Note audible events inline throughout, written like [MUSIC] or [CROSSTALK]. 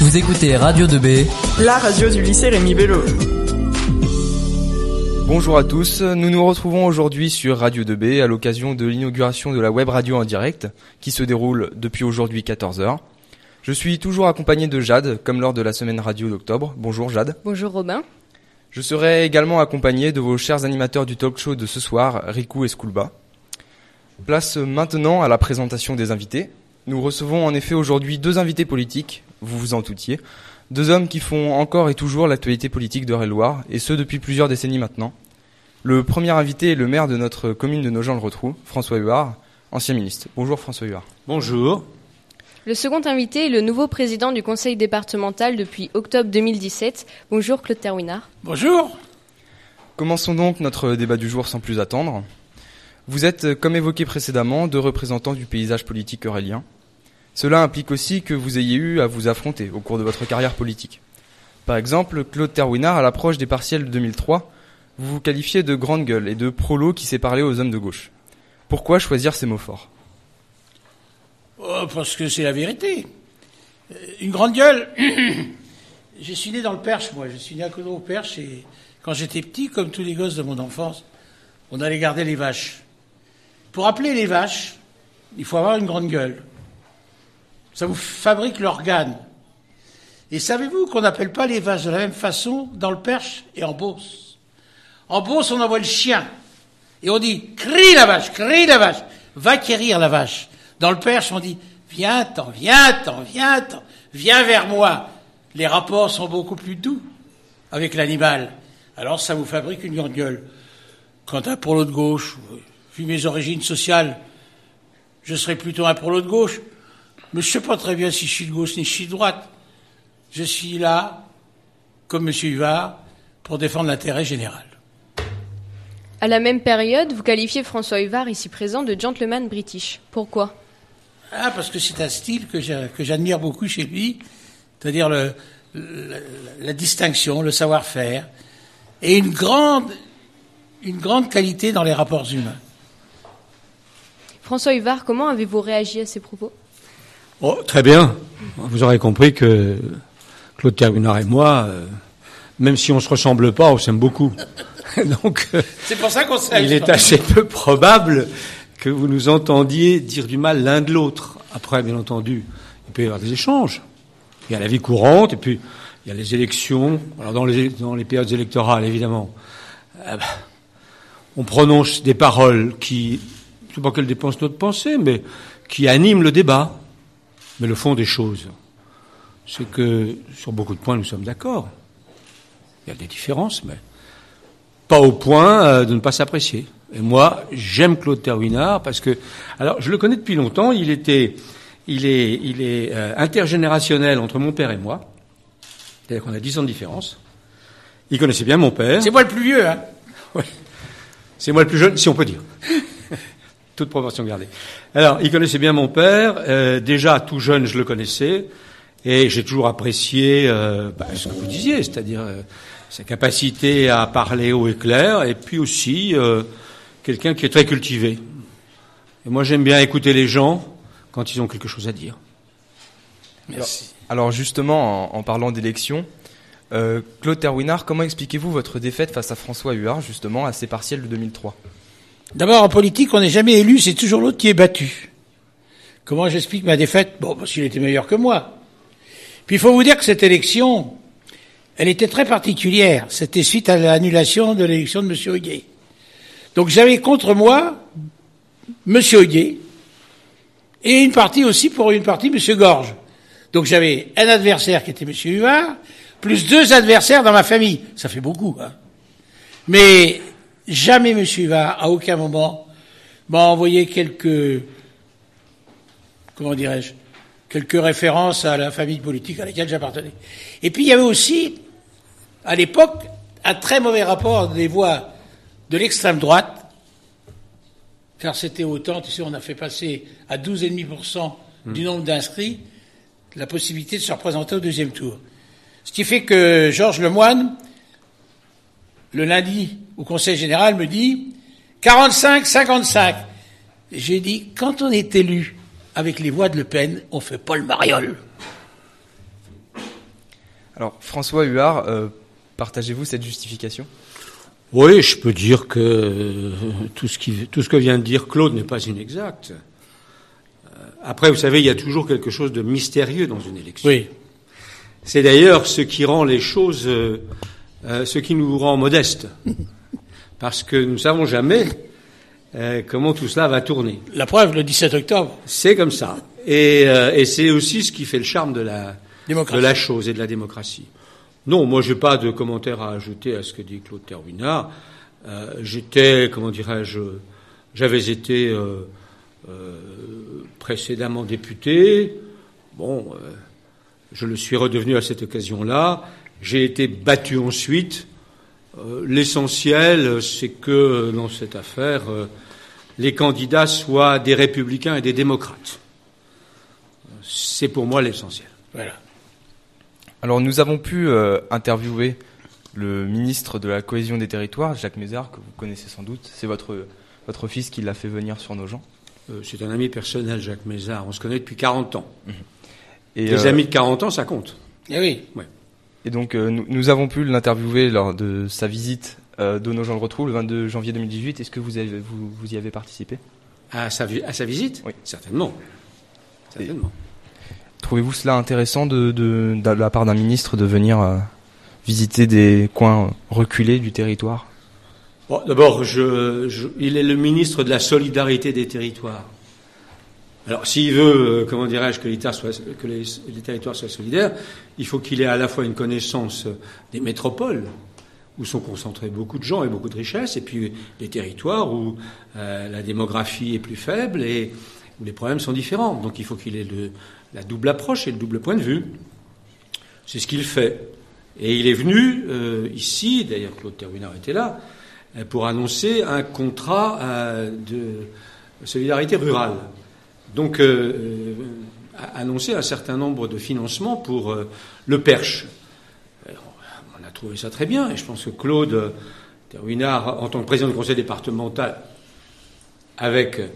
Vous écoutez Radio 2B, la radio du lycée Rémi Bello. Bonjour à tous, nous nous retrouvons aujourd'hui sur Radio 2B à l'occasion de l'inauguration de la web radio en direct qui se déroule depuis aujourd'hui 14h. Je suis toujours accompagné de Jade, comme lors de la semaine radio d'octobre. Bonjour Jade. Bonjour Robin. Je serai également accompagné de vos chers animateurs du talk show de ce soir, Riku et Skulba. Place maintenant à la présentation des invités. Nous recevons en effet aujourd'hui deux invités politiques, vous vous en doutiez, deux hommes qui font encore et toujours l'actualité politique de loire et ce depuis plusieurs décennies maintenant. Le premier invité est le maire de notre commune de Nogent-le-Rotrou, François Huard, ancien ministre. Bonjour François Huard. Bonjour. Le second invité est le nouveau président du conseil départemental depuis octobre 2017. Bonjour Claude Terwinard. Bonjour. Commençons donc notre débat du jour sans plus attendre. Vous êtes, comme évoqué précédemment, deux représentants du paysage politique aurélien. Cela implique aussi que vous ayez eu à vous affronter au cours de votre carrière politique. Par exemple, Claude Terwinard, à l'approche des partiels de 2003, vous vous qualifiez de grande gueule et de prolo qui s'est parlé aux hommes de gauche. Pourquoi choisir ces mots forts? Oh, Parce que c'est la vérité. Euh, une grande gueule. [COUGHS] je suis né dans le Perche, moi. Je suis né à côté au Perche et quand j'étais petit, comme tous les gosses de mon enfance, on allait garder les vaches. Pour appeler les vaches, il faut avoir une grande gueule. Ça vous fabrique l'organe. Et savez-vous qu'on n'appelle pas les vaches de la même façon dans le Perche et en Beauce? En Beauce, on envoie le chien. Et on dit, crie la vache, crie la vache, va quérir la vache. Dans le Perche, on dit, viens-t'en, viens-t'en, viens-t'en, viens vers moi. Les rapports sont beaucoup plus doux avec l'animal. Alors ça vous fabrique une gueule. Quant à pour l'autre gauche, vu mes origines sociales, je serais plutôt un pour l'autre gauche. Mais je ne sais pas très bien si je suis de gauche ni je suis de droite. Je suis là, comme M. Huard, pour défendre l'intérêt général. À la même période, vous qualifiez François Huard, ici présent, de gentleman british. Pourquoi? Ah, parce que c'est un style que j'admire beaucoup chez lui, c'est-à-dire le, la distinction, le savoir-faire, et une grande, une grande qualité dans les rapports humains. François Huard, comment avez-vous réagi à ces propos? Oh, Très bien. Vous aurez compris que Claude Tergunard et moi, euh, même si on ne se ressemble pas, on s'aime beaucoup. [LAUGHS] Donc, euh, c'est pour ça qu'on s'aime. Il est assez peu probable que vous nous entendiez dire du mal l'un de l'autre. Après, bien entendu, il peut y avoir des échanges. Il y a la vie courante, et puis il y a les élections. Alors dans les, dans les périodes électorales, évidemment, euh, on prononce des paroles qui je ne sais pas qu'elle dépense notre pensée, mais qui anime le débat. Mais le fond des choses, c'est que sur beaucoup de points, nous sommes d'accord. Il y a des différences, mais pas au point euh, de ne pas s'apprécier. Et moi, j'aime Claude Terwinard parce que, alors, je le connais depuis longtemps. Il était, il est, il est euh, intergénérationnel entre mon père et moi. C'est-à-dire qu'on a dix ans de différence. Il connaissait bien mon père. C'est moi le plus vieux, hein. Oui. C'est moi le plus jeune, si on peut dire toute proportion gardée. Alors, il connaissait bien mon père. Euh, déjà, tout jeune, je le connaissais. Et j'ai toujours apprécié euh, bah, ce que vous disiez, c'est-à-dire euh, sa capacité à parler haut et clair, et puis aussi quelqu'un qui est très cultivé. Et moi, j'aime bien écouter les gens quand ils ont quelque chose à dire. Merci. Alors, justement, en, parlant d'élection, Claude Terwinard, comment expliquez-vous votre défaite face à François Huard, justement, à ces partiels de 2003 D'abord, en politique, on n'est jamais élu, c'est toujours l'autre qui est battu. Comment j'explique ma défaite? Bon, parce qu'il était meilleur que moi. Puis il faut vous dire que cette élection, elle était très particulière. C'était suite à l'annulation de l'élection de M. Huguet. Donc j'avais contre moi M. Huguet et une partie aussi pour une partie M. Gorge. Donc j'avais un adversaire qui était M. Huard, plus deux adversaires dans ma famille. Ça fait beaucoup. Hein. Mais Jamais M. va, à aucun moment, m'a envoyé quelques, comment dirais-je, quelques références à la famille politique à laquelle j'appartenais. Et puis il y avait aussi, à l'époque, un très mauvais rapport des voix de l'extrême droite, car c'était autant, tu sais, on a fait passer à 12,5% du nombre d'inscrits la possibilité de se représenter au deuxième tour. Ce qui fait que Georges Lemoine, le lundi au Conseil général me dit 45, 55. J'ai dit, quand on est élu avec les voix de Le Pen, on fait pas le mariole. Alors François Huard, euh, partagez-vous cette justification? Oui, je peux dire que euh, tout ce, qui, tout ce que vient de dire Claude n'est pas inexact. Euh, après, vous savez, il y a toujours quelque chose de mystérieux dans une élection. Oui. C'est d'ailleurs ce qui rend les choses, euh, ce qui nous rend modestes, [LAUGHS] parce que nous ne savons jamais euh, comment tout cela va tourner. La preuve, le 17 octobre. C'est comme ça, et, euh, et c'est aussi ce qui fait le charme de la, Démocratie. de la chose et de la démocratie. Non, moi, j'ai pas de commentaire à ajouter à ce que dit Claude Terwinard. Euh, J'étais, comment dirais-je, j'avais été euh, euh, précédemment député. Bon, euh, je le suis redevenu à cette occasion-là. J'ai été battu ensuite. Euh, L'essentiel, c'est que dans cette affaire, euh, les candidats soient des républicains et des démocrates. C'est pour moi l'essentiel. Voilà. Alors nous avons pu euh, interviewer le ministre de la cohésion des territoires, Jacques Mézard, que vous connaissez sans doute. C'est votre, votre fils qui l'a fait venir sur nos gens. Euh, c'est un ami personnel, Jacques Mézard. On se connaît depuis 40 ans. Et, Les euh, amis de 40 ans, ça compte. Eh oui. Et donc euh, nous, nous avons pu l'interviewer lors de sa visite euh, de nos gens le retrouvent le 22 janvier 2018. Est-ce que vous, avez, vous, vous y avez participé? À sa, à sa visite? Oui. Certainement. Certainement. Trouvez-vous cela intéressant de, de, de la part d'un ministre de venir euh, visiter des coins reculés du territoire? Bon, D'abord, je, je- il est le ministre de la solidarité des territoires. Alors, s'il veut, euh, comment dirais-je, que, que les, les territoires soient solidaires, il faut qu'il ait à la fois une connaissance des métropoles, où sont concentrés beaucoup de gens et beaucoup de richesses, et puis des territoires où euh, la démographie est plus faible et où les problèmes sont différents. Donc, il faut qu'il ait la double approche et le double point de vue. C'est ce qu'il fait. Et il est venu euh, ici, d'ailleurs Claude Terwinard était là, pour annoncer un contrat de solidarité rurale. Donc, euh, euh, a- annoncer un certain nombre de financements pour euh, le Perche. Alors, on a trouvé ça très bien, et je pense que Claude Terwinard, en tant que président du conseil départemental, avec euh,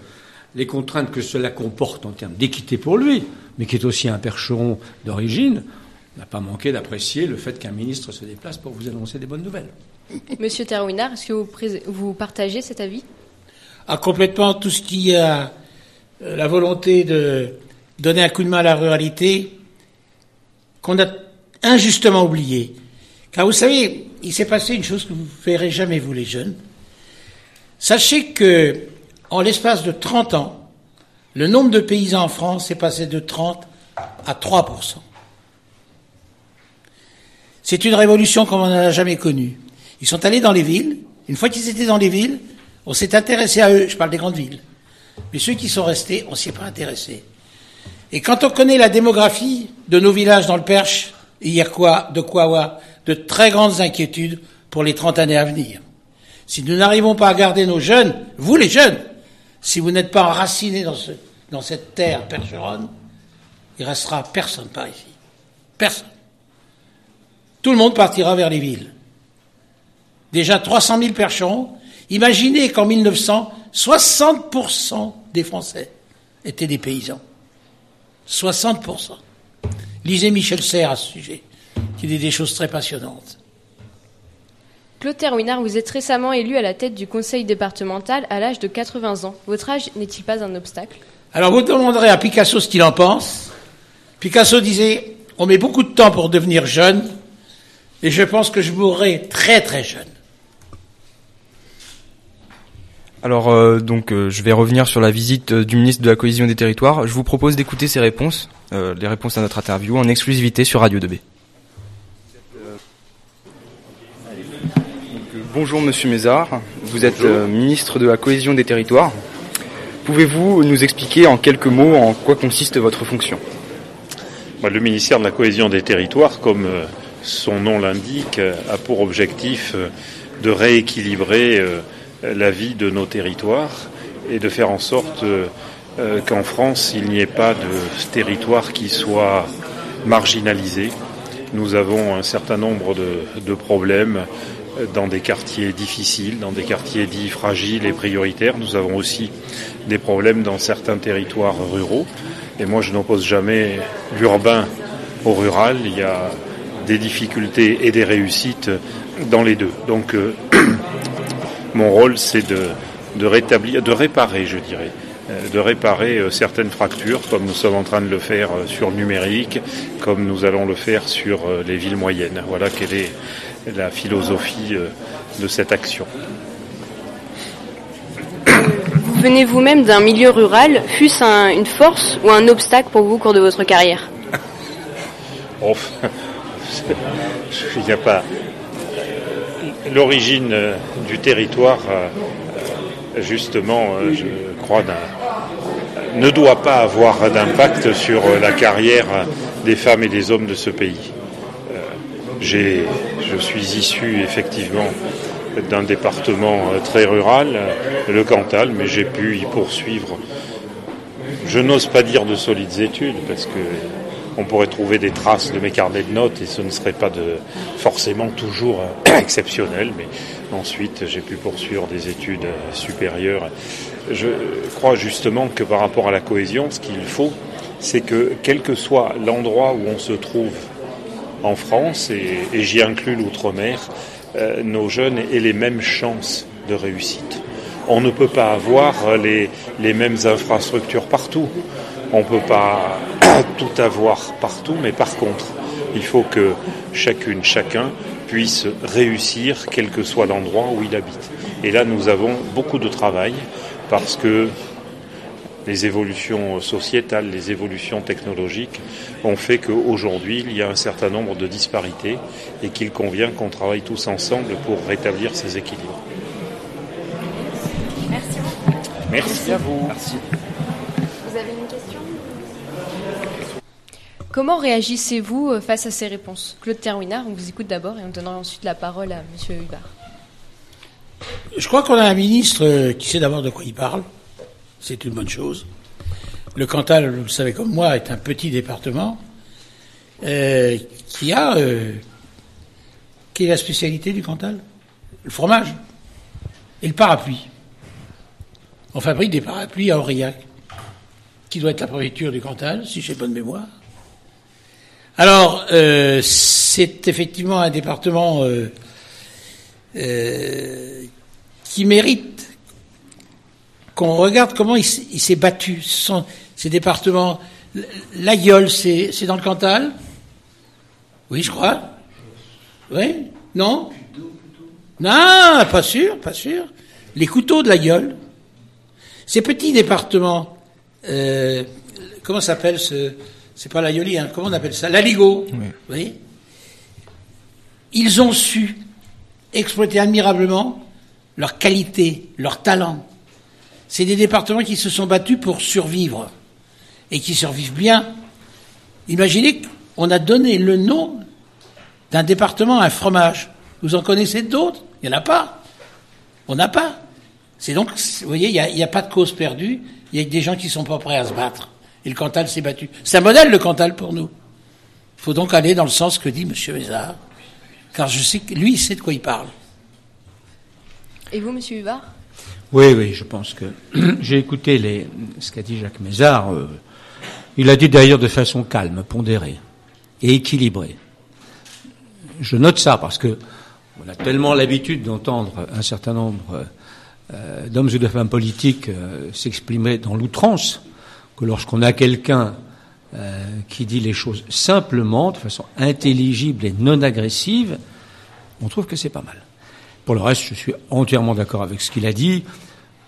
les contraintes que cela comporte en termes d'équité pour lui, mais qui est aussi un percheron d'origine, n'a pas manqué d'apprécier le fait qu'un ministre se déplace pour vous annoncer des bonnes nouvelles. Monsieur Terwinard, est-ce que vous, vous partagez cet avis? Ah, complètement tout ce qui a euh, la volonté de donner un coup de main à la ruralité qu'on a injustement oublié. Car vous savez, il s'est passé une chose que vous ne verrez jamais, vous les jeunes. Sachez que, en l'espace de 30 ans, le nombre de paysans en France est passé de 30 à 3 C'est une révolution comme on n'en a jamais connue. Ils sont allés dans les villes. Une fois qu'ils étaient dans les villes, on s'est intéressé à eux. Je parle des grandes villes. Mais ceux qui sont restés, on s'y est pas intéressé. Et quand on connaît la démographie de nos villages dans le Perche, il y a quoi, de quoi avoir de très grandes inquiétudes pour les 30 années à venir. Si nous n'arrivons pas à garder nos jeunes, vous les jeunes, si vous n'êtes pas enracinés dans cette terre percheronne, il restera personne par ici. Personne. Tout le monde partira vers les villes. Déjà 300 000 percherons. Imaginez qu'en 1900, 60% des Français étaient des paysans. 60%. Lisez Michel Serres à ce sujet, qui dit des choses très passionnantes. Claude Terwinard, vous êtes récemment élu à la tête du conseil départemental à l'âge de 80 ans. Votre âge n'est-il pas un obstacle? Alors vous demanderez à Picasso ce qu'il en pense. Picasso disait, on met beaucoup de temps pour devenir jeune, et je pense que je mourrai très très jeune. Alors euh, donc euh, je vais revenir sur la visite euh, du ministre de la cohésion des territoires. Je vous propose d'écouter ses réponses, euh, les réponses à notre interview en exclusivité sur Radio 2B. bonjour Monsieur Mézard, vous êtes euh, ministre de la cohésion des territoires. Pouvez-vous nous expliquer en quelques mots en quoi consiste votre fonction? Bah, Le ministère de la cohésion des territoires, comme son nom l'indique, a pour objectif de rééquilibrer euh, la vie de nos territoires et de faire en sorte euh, euh, qu'en France, il n'y ait pas de territoire qui soit marginalisé. Nous avons un certain nombre de, problèmes euh, dans des quartiers difficiles, dans des quartiers dits fragiles et prioritaires. Nous avons aussi des problèmes dans certains territoires ruraux. Et moi, je n'oppose jamais l'urbain au rural. Il y a des difficultés et des réussites dans les deux. Donc mon rôle c'est de, de rétablir, de réparer, je dirais, de réparer certaines fractures, comme nous sommes en train de le faire sur le numérique, comme nous allons le faire sur les villes moyennes. Voilà quelle est la philosophie de cette action. Vous venez vous-même d'un milieu rural, fût-ce une force ou un obstacle pour vous au cours de votre carrière? Oh, [LAUGHS] Il n'y a pas. L'origine euh, du territoire, euh, justement, euh, je crois, ne doit pas avoir d'impact sur la carrière des femmes et des hommes de ce pays. je suis issu effectivement d'un département très rural, le Cantal, mais j'ai pu y poursuivre. Je n'ose pas dire de solides études parce que on pourrait trouver des traces de mes carnets de notes et ce ne serait pas forcément toujours euh, [CLEARS THROAT] exceptionnel, mais ensuite j'ai pu poursuivre des études supérieures. Je crois justement que par rapport à la cohésion, ce qu'il faut, c'est que quel que soit l'endroit où on se trouve en France, et j'y inclus l'outre-mer, euh, nos jeunes aient les mêmes chances de réussite. On ne peut pas avoir les mêmes infrastructures partout. On ne peut pas [COUGHS] tout avoir partout, mais par contre, il faut que chacune, chacun puisse réussir, quel que soit l'endroit où il habite. Et là, nous avons beaucoup de travail parce que les évolutions sociétales, les évolutions technologiques ont fait qu'aujourd'hui, il y a un certain nombre de disparités et qu'il convient qu'on travaille tous ensemble pour rétablir ces équilibres. Merci Merci, à vous. Merci. Vous avez une question Comment réagissez-vous euh, face à ces réponses? Claude Terwinard, on vous écoute d'abord et on donnera ensuite la parole à M. Hubert. Je crois qu'on a un ministre euh, qui sait d'abord de quoi il parle c'est une bonne chose. Le Cantal, vous le savez comme moi, est un petit département euh, qui a... Euh, quelle est la spécialité du Cantal? Le fromage et le parapluie. On fabrique des parapluies à Aurillac, qui doit être la préfecture du Cantal, si j'ai bonne mémoire. Alors, euh, c'est effectivement un département qui mérite qu'on regarde comment il, s'est battu. ces départements. L'Aïeul, c'est dans le Cantal? Oui, je crois. Oui? Non? Non, pas sûr, pas sûr. Les couteaux de l'Aïeul. Ces petits départements, euh, comment s'appelle ce... C'est pas l'Aïoli, hein, comment on appelle ça? L'Aligo. Oui. Ils ont su exploiter admirablement leur qualité, leur talent, c'est des départements qui se sont battus pour survivre et qui survivent bien. Imaginez qu'on a donné le nom d'un département à un fromage. Vous en connaissez d'autres? Il n'y en a pas. On n'a pas. C'est donc, vous voyez, il n'y a, pas de cause perdue. Il y a des gens qui ne sont pas prêts à se battre. Et le Cantal s'est battu. C'est un modèle, le Cantal, pour nous. Il faut donc aller dans le sens que dit M. Mézard. Car je sais que lui, il sait de quoi il parle. Et vous, M. Hubert oui, oui, je pense que [CLEARS THROAT] j'ai écouté les, ce qu'a dit Jacques Mézard. Euh, il a dit d'ailleurs de façon calme, pondérée et équilibrée. Je note ça parce que on a tellement l'habitude d'entendre un certain nombre euh, d'hommes ou de femmes politiques euh, s'exprimer dans l'outrance que lorsqu'on a quelqu'un qui dit les choses simplement, de façon intelligible et non agressive, on trouve que c'est pas mal. Pour le reste, je suis entièrement d'accord avec ce qu'il a dit.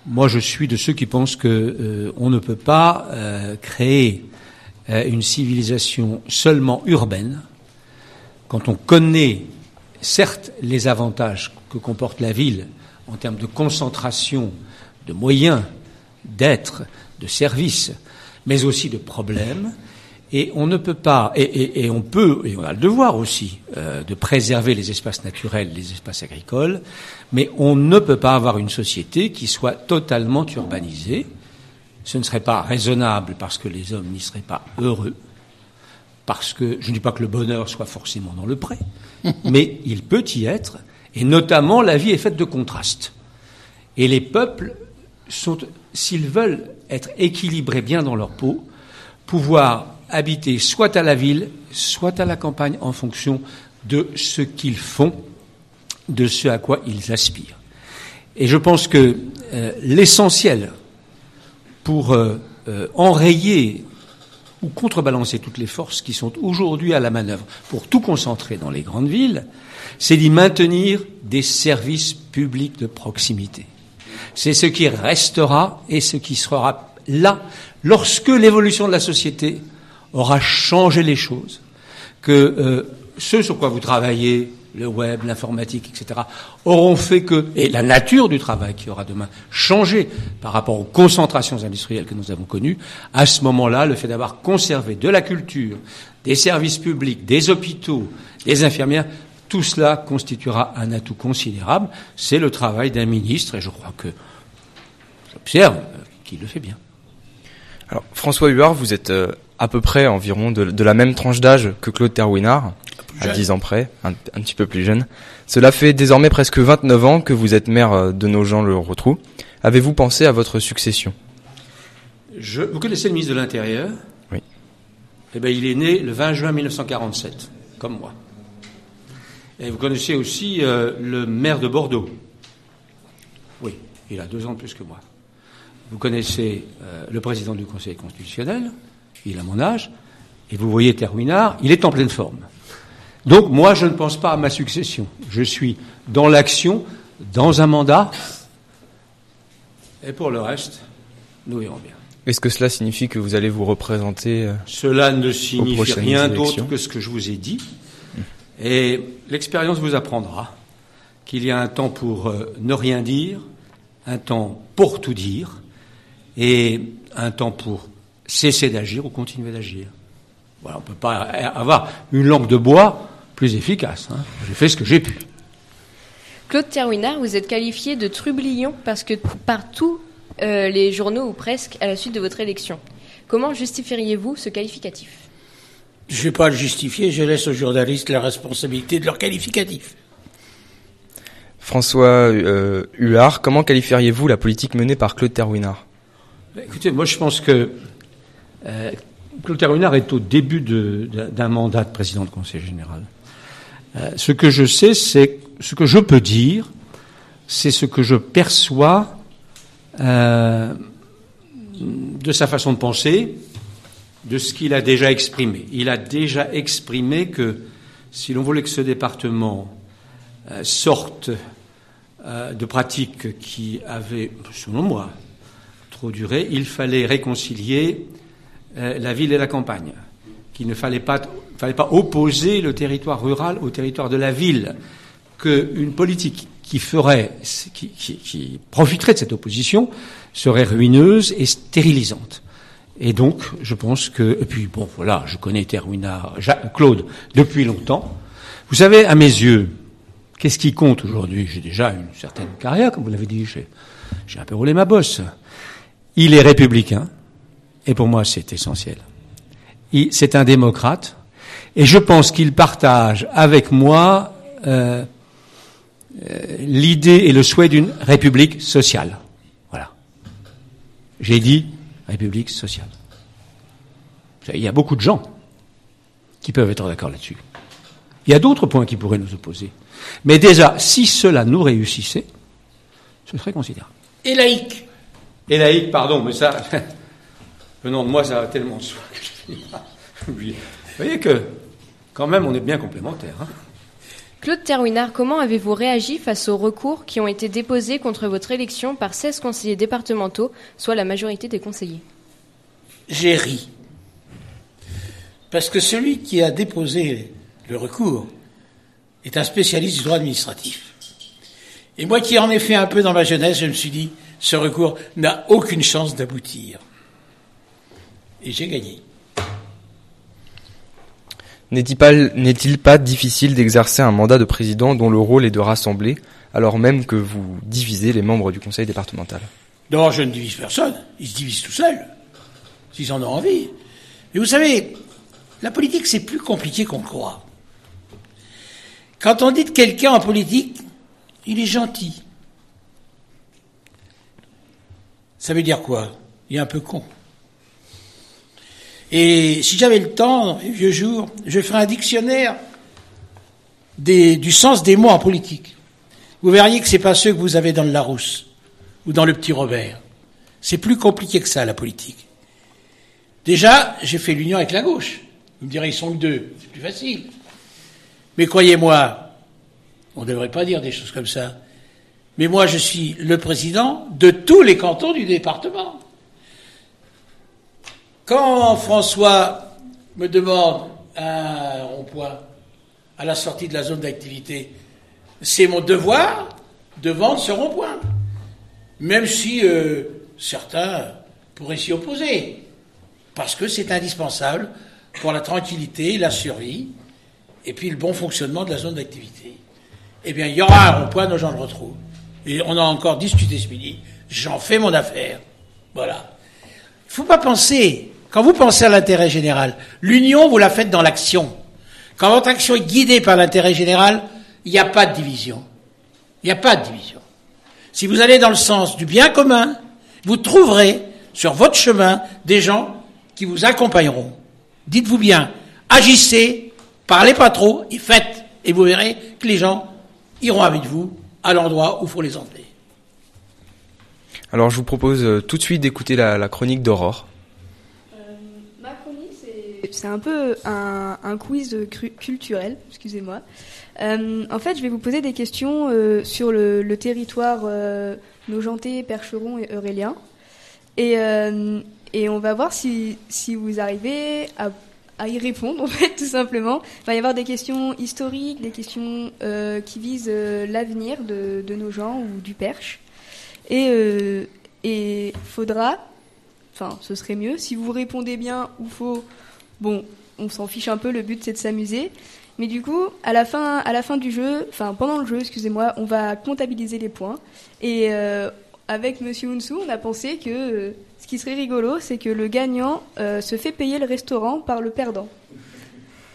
Moi, je suis de ceux qui pensent que euh, on ne peut pas euh, créer euh, une civilisation seulement urbaine quand on connaît certes les avantages que comporte la ville en termes de concentration de moyens, d'être, de services, mais aussi de problèmes, et on ne peut pas, et, on peut, et on a le devoir aussi, euh, de préserver les espaces naturels, les espaces agricoles, mais on ne peut pas avoir une société qui soit totalement urbanisée. Ce ne serait pas raisonnable parce que les hommes n'y seraient pas heureux, parce que je ne dis pas que le bonheur soit forcément dans le pré, [LAUGHS] mais il peut y être, et notamment la vie est faite de contrastes. Et les peuples sont, s'ils veulent être équilibrés bien dans leur peau, pouvoir habiter soit à la ville, soit à la campagne en fonction de ce qu'ils font, de ce à quoi ils aspirent. Et je pense que euh, l'essentiel pour euh, euh, enrayer ou contrebalancer toutes les forces qui sont aujourd'hui à la manœuvre pour tout concentrer dans les grandes villes, c'est d'y maintenir des services publics de proximité. C'est ce qui restera et ce qui sera là lorsque l'évolution de la société aura changé les choses, que euh, ce sur quoi vous travaillez, le web, l'informatique, etc., auront fait que, et la nature du travail qui aura demain changé par rapport aux concentrations industrielles que nous avons connues, à ce moment-là, le fait d'avoir conservé de la culture, des services publics, des hôpitaux, des infirmières, tout cela constituera un atout considérable. C'est le travail d'un ministre, et je crois que j'observe qu'il le fait bien. Alors, François Huard, vous êtes euh, à peu près environ de, de la même tranche d'âge que Claude Terwinard, à 10 ans près, un, un, petit peu plus jeune. Cela fait désormais presque 29 ans que vous êtes maire euh, de Nogent-le-Rotrou. Avez-vous pensé à votre succession? Je, Vous connaissez le ministre de l'Intérieur? Oui. Eh bien, il est né le 20 juin 1947, comme moi. Et vous connaissez aussi euh, le maire de Bordeaux. Oui, il a deux ans de plus que moi. Vous connaissez euh, le président du Conseil constitutionnel, il a mon âge, et vous voyez Terwinard, il est en pleine forme. Donc moi, je ne pense pas à ma succession. Je suis dans l'action, dans un mandat, et pour le reste, nous verrons bien. Est-ce que cela signifie que vous allez vous représenter euh, Cela ne signifie rien d'autre que ce que je vous ai dit. Et l'expérience vous apprendra qu'il y a un temps pour euh, ne rien dire, un temps pour tout dire, et un temps pour cesser d'agir ou continuer d'agir. Voilà, on ne peut pas avoir une langue de bois plus efficace. Hein. J'ai fait ce que j'ai pu. Claude Terwinard, vous êtes qualifié de trublion parce que par tous euh, les journaux ou presque à la suite de votre élection. Comment justifieriez-vous ce qualificatif? Je ne vais pas le justifier, je laisse aux journalistes la responsabilité de leur qualificatif. François euh, Huard, comment qualifieriez-vous la politique menée par Claude Terwinard Écoutez, moi je pense que euh, Claude Terwinard est au début d'un mandat de président de Conseil général. Euh, ce que je sais, c'est ce que je peux dire, c'est ce que je perçois euh, de sa façon de penser, de ce qu'il a déjà exprimé. Il a déjà exprimé que si l'on voulait que ce département euh, sorte euh, de pratiques qui avaient, selon moi, trop duré, il fallait réconcilier euh, la ville et la campagne, qu'il ne fallait pas, opposer le territoire rural au territoire de la ville, qu'une politique qui ferait, qui, profiterait de cette opposition serait ruineuse et stérilisante. Et donc, je pense que, et puis bon, voilà, je connais Terwinard, Claude depuis longtemps. Vous savez, à mes yeux, qu'est-ce qui compte aujourd'hui? J'ai déjà une certaine carrière, comme vous l'avez dit, j'ai un peu roulé ma bosse. Il est républicain, et pour moi c'est essentiel. C'est un démocrate, et je pense qu'il partage avec moi euh, euh, l'idée et le souhait d'une république sociale. Voilà. J'ai dit république sociale. Il y a beaucoup de gens qui peuvent être d'accord là-dessus. Il y a d'autres points qui pourraient nous opposer. Mais déjà, si cela nous réussissait, ce serait considérable. Et laïque Et laïque, pardon, mais ça, [LAUGHS] venant de moi, ça a tellement de. [LAUGHS] Vous voyez que, quand même, on est bien complémentaires. Hein Claude Terwinard, comment avez-vous réagi face aux recours qui ont été déposés contre votre élection par 16 conseillers départementaux, soit la majorité des conseillers? J'ai ri. Parce que celui qui a déposé le recours est un spécialiste du droit administratif. Et moi qui en ai fait un peu dans ma jeunesse, je me suis dit, ce recours n'a aucune chance d'aboutir. Et j'ai gagné. N'est-il pas, difficile d'exercer un mandat de président dont le rôle est de rassembler, alors même que vous divisez les membres du conseil départemental? Non, je ne divise personne. Ils se divisent tout seuls, s'ils en ont envie. Mais vous savez, la politique, c'est plus compliqué qu'on le croit. Quand on dit de quelqu'un en politique, il est gentil. Ça veut dire quoi? Il est un peu con. Et si j'avais le temps, vieux jours, je ferais un dictionnaire du sens des mots en politique. Vous verriez que c'est pas ceux que vous avez dans le Larousse ou dans le Petit Robert. C'est plus compliqué que ça, la politique. Déjà, j'ai fait l'union avec la gauche. Vous me direz, ils sont que deux. C'est plus facile. Mais croyez-moi, on ne devrait pas dire des choses comme ça. Mais moi, je suis le président de tous les cantons du département. Quand François me demande un rond-point à la sortie de la zone d'activité, c'est mon devoir de vendre ce rond-point. Même si euh, certains pourraient s'y opposer. Parce que c'est indispensable pour la tranquillité, la survie, et puis le bon fonctionnement de la zone d'activité. Eh bien, il y aura un rond-point, nos gens le retrouvent. Et on a encore discuté ce midi. J'en fais mon affaire. Voilà. Il ne faut pas penser, quand vous pensez à l'intérêt général, l'union, vous la faites dans l'action. Quand votre action est guidée par l'intérêt général, il n'y a pas de division. Il n'y a pas de division. Si vous allez dans le sens du bien commun, vous trouverez sur votre chemin des gens qui vous accompagneront. Dites-vous bien, agissez, parlez pas trop et faites. Et vous verrez que les gens iront avec vous à l'endroit où il faut les emmener. Alors je vous propose euh, tout de suite d'écouter la, la chronique d'Aurore. C'est- un peu un, un quiz culturel, excusez-moi. Euh, en fait, je vais vous poser des questions euh, sur le, territoire euh, Nogentais, Percheron et Eurélien. Et, euh, on va voir si, vous arrivez à, y répondre, [LAUGHS] en fait, tout simplement. Il va y avoir des questions historiques, des questions euh, qui visent euh, l'avenir de, nos gens ou du Perche. Et euh, et faudra enfin, ce serait mieux. Si vous répondez bien ou faux, bon, on s'en fiche un peu. Le but, c'est de s'amuser. Mais du coup, à la fin, à la fin du jeu, enfin pendant le jeu, excusez-moi, on va comptabiliser les points. Et euh, avec Monsieur Unsu, on a pensé que euh, ce qui serait rigolo, c'est que le gagnant euh, se fait payer le restaurant par le perdant.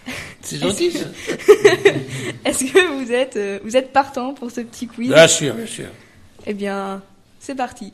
[LAUGHS] C'est gentil. [LAUGHS] Est-ce que vous êtes, vous êtes partant pour ce petit quiz? Bien sûr, bien sûr. Eh bien, c'est parti.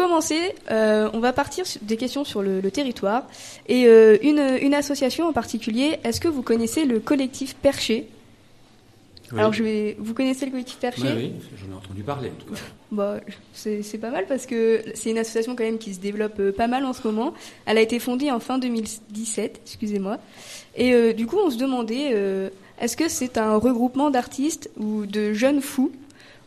Commencer, euh, on va partir sur des questions sur le, le territoire et euh, une, une association en particulier. Est-ce que vous connaissez le collectif Perché? Alors je vais, vous connaissez le collectif Perché? Oui, oui, j'en ai entendu parler en tout cas. [LAUGHS] Bah, c'est pas mal parce que c'est une association quand même qui se développe euh, pas mal en ce moment. Elle a été fondée en fin 2017, excusez-moi. Et euh, du coup, on se demandait, est-ce que c'est un regroupement d'artistes ou de jeunes fous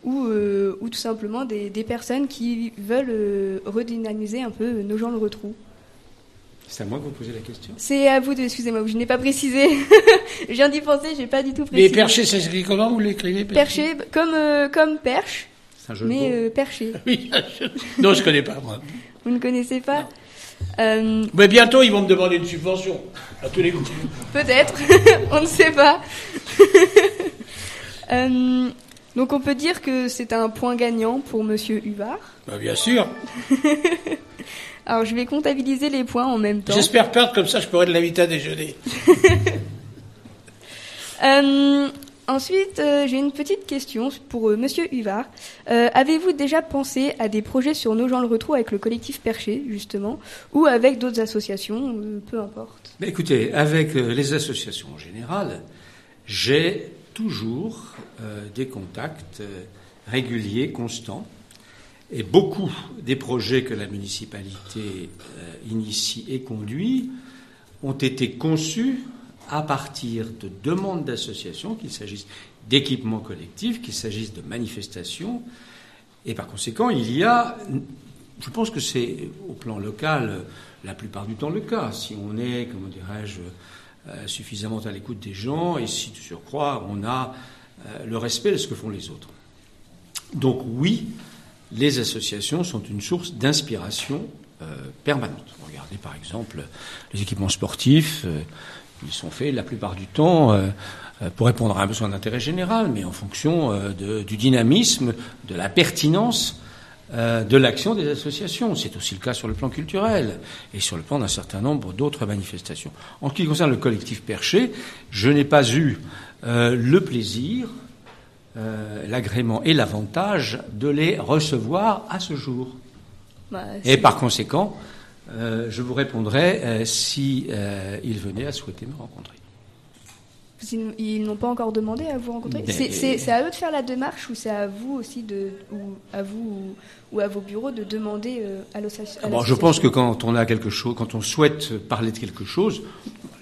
ou, euh, ou tout simplement des, des personnes qui veulent euh, redynamiser un peu nos gens le retrou C'est à moi que vous posez la question. C'est à vous de, excusez-moi, je n'ai pas précisé. [LAUGHS] je viin d'y penser, j'ai pas du tout Mais précisé. perché, ça s'écrit comment Vous l'écrivez Perché, comme, euh, comme perche, C'est un jeu de mais mots. euh, perché. [LAUGHS] Oui, je- non, je connais pas, moi. Vous ne connaissez pas Euh, Mais bientôt, ils vont me demander une subvention, à tous les coups. Peut-être, [LAUGHS] on ne sait pas. Euh, donc on peut dire que c'est un point gagnant pour Monsieur Huvard. Bah, bien sûr. [LAUGHS] Alors je vais comptabiliser les points en même temps. J'espère perdre, comme ça, je pourrais de l'inviter à déjeuner. [LAUGHS] Euh, ensuite, euh, j'ai une petite question pour euh, Monsieur Huvard. Euh, Avez-vous déjà pensé à des projets sur nos gens le retrou avec le collectif Perché, justement, ou avec d'autres associations, euh, peu importe? Ben, écoutez, avec euh, les associations en général, j'ai toujours euh, des contacts euh, réguliers, constants. Et beaucoup des projets que la municipalité euh, initie et conduit ont été conçus à partir de demandes d'associations, qu'il s'agisse d'équipements collectifs, qu'il s'agisse de manifestations. Et par conséquent, il y a, je pense que c'est au plan local la plupart du temps le cas. Si on est, comment dirais-je, suffisamment à l'écoute des gens et si de surcroît on a euh, le respect de ce que font les autres. Donc oui, les associations sont une source d'inspiration euh, permanente. Regardez par exemple les équipements sportifs, euh, ils sont faits la plupart du temps euh, euh, pour répondre à un besoin d'intérêt général, mais en fonction euh, du dynamisme, de la pertinence euh, de l'action des associations. C'est aussi le cas sur le plan culturel et sur le plan d'un certain nombre d'autres manifestations. En ce qui concerne le collectif Perché, je n'ai pas eu euh, le plaisir, euh, l'agrément et l'avantage de les recevoir à ce jour. Bah, Et par conséquent, euh, je vous répondrai euh, si euh, ils venaient à souhaiter me rencontrer. Ils, n'ont pas encore demandé à vous rencontrer. C'est- à eux de faire la démarche ou c'est à vous aussi de ou à vous ou, ou à vos bureaux de demander euh, à l'association. à Bon, je pense que quand on a quelque chose, quand on souhaite parler de quelque chose,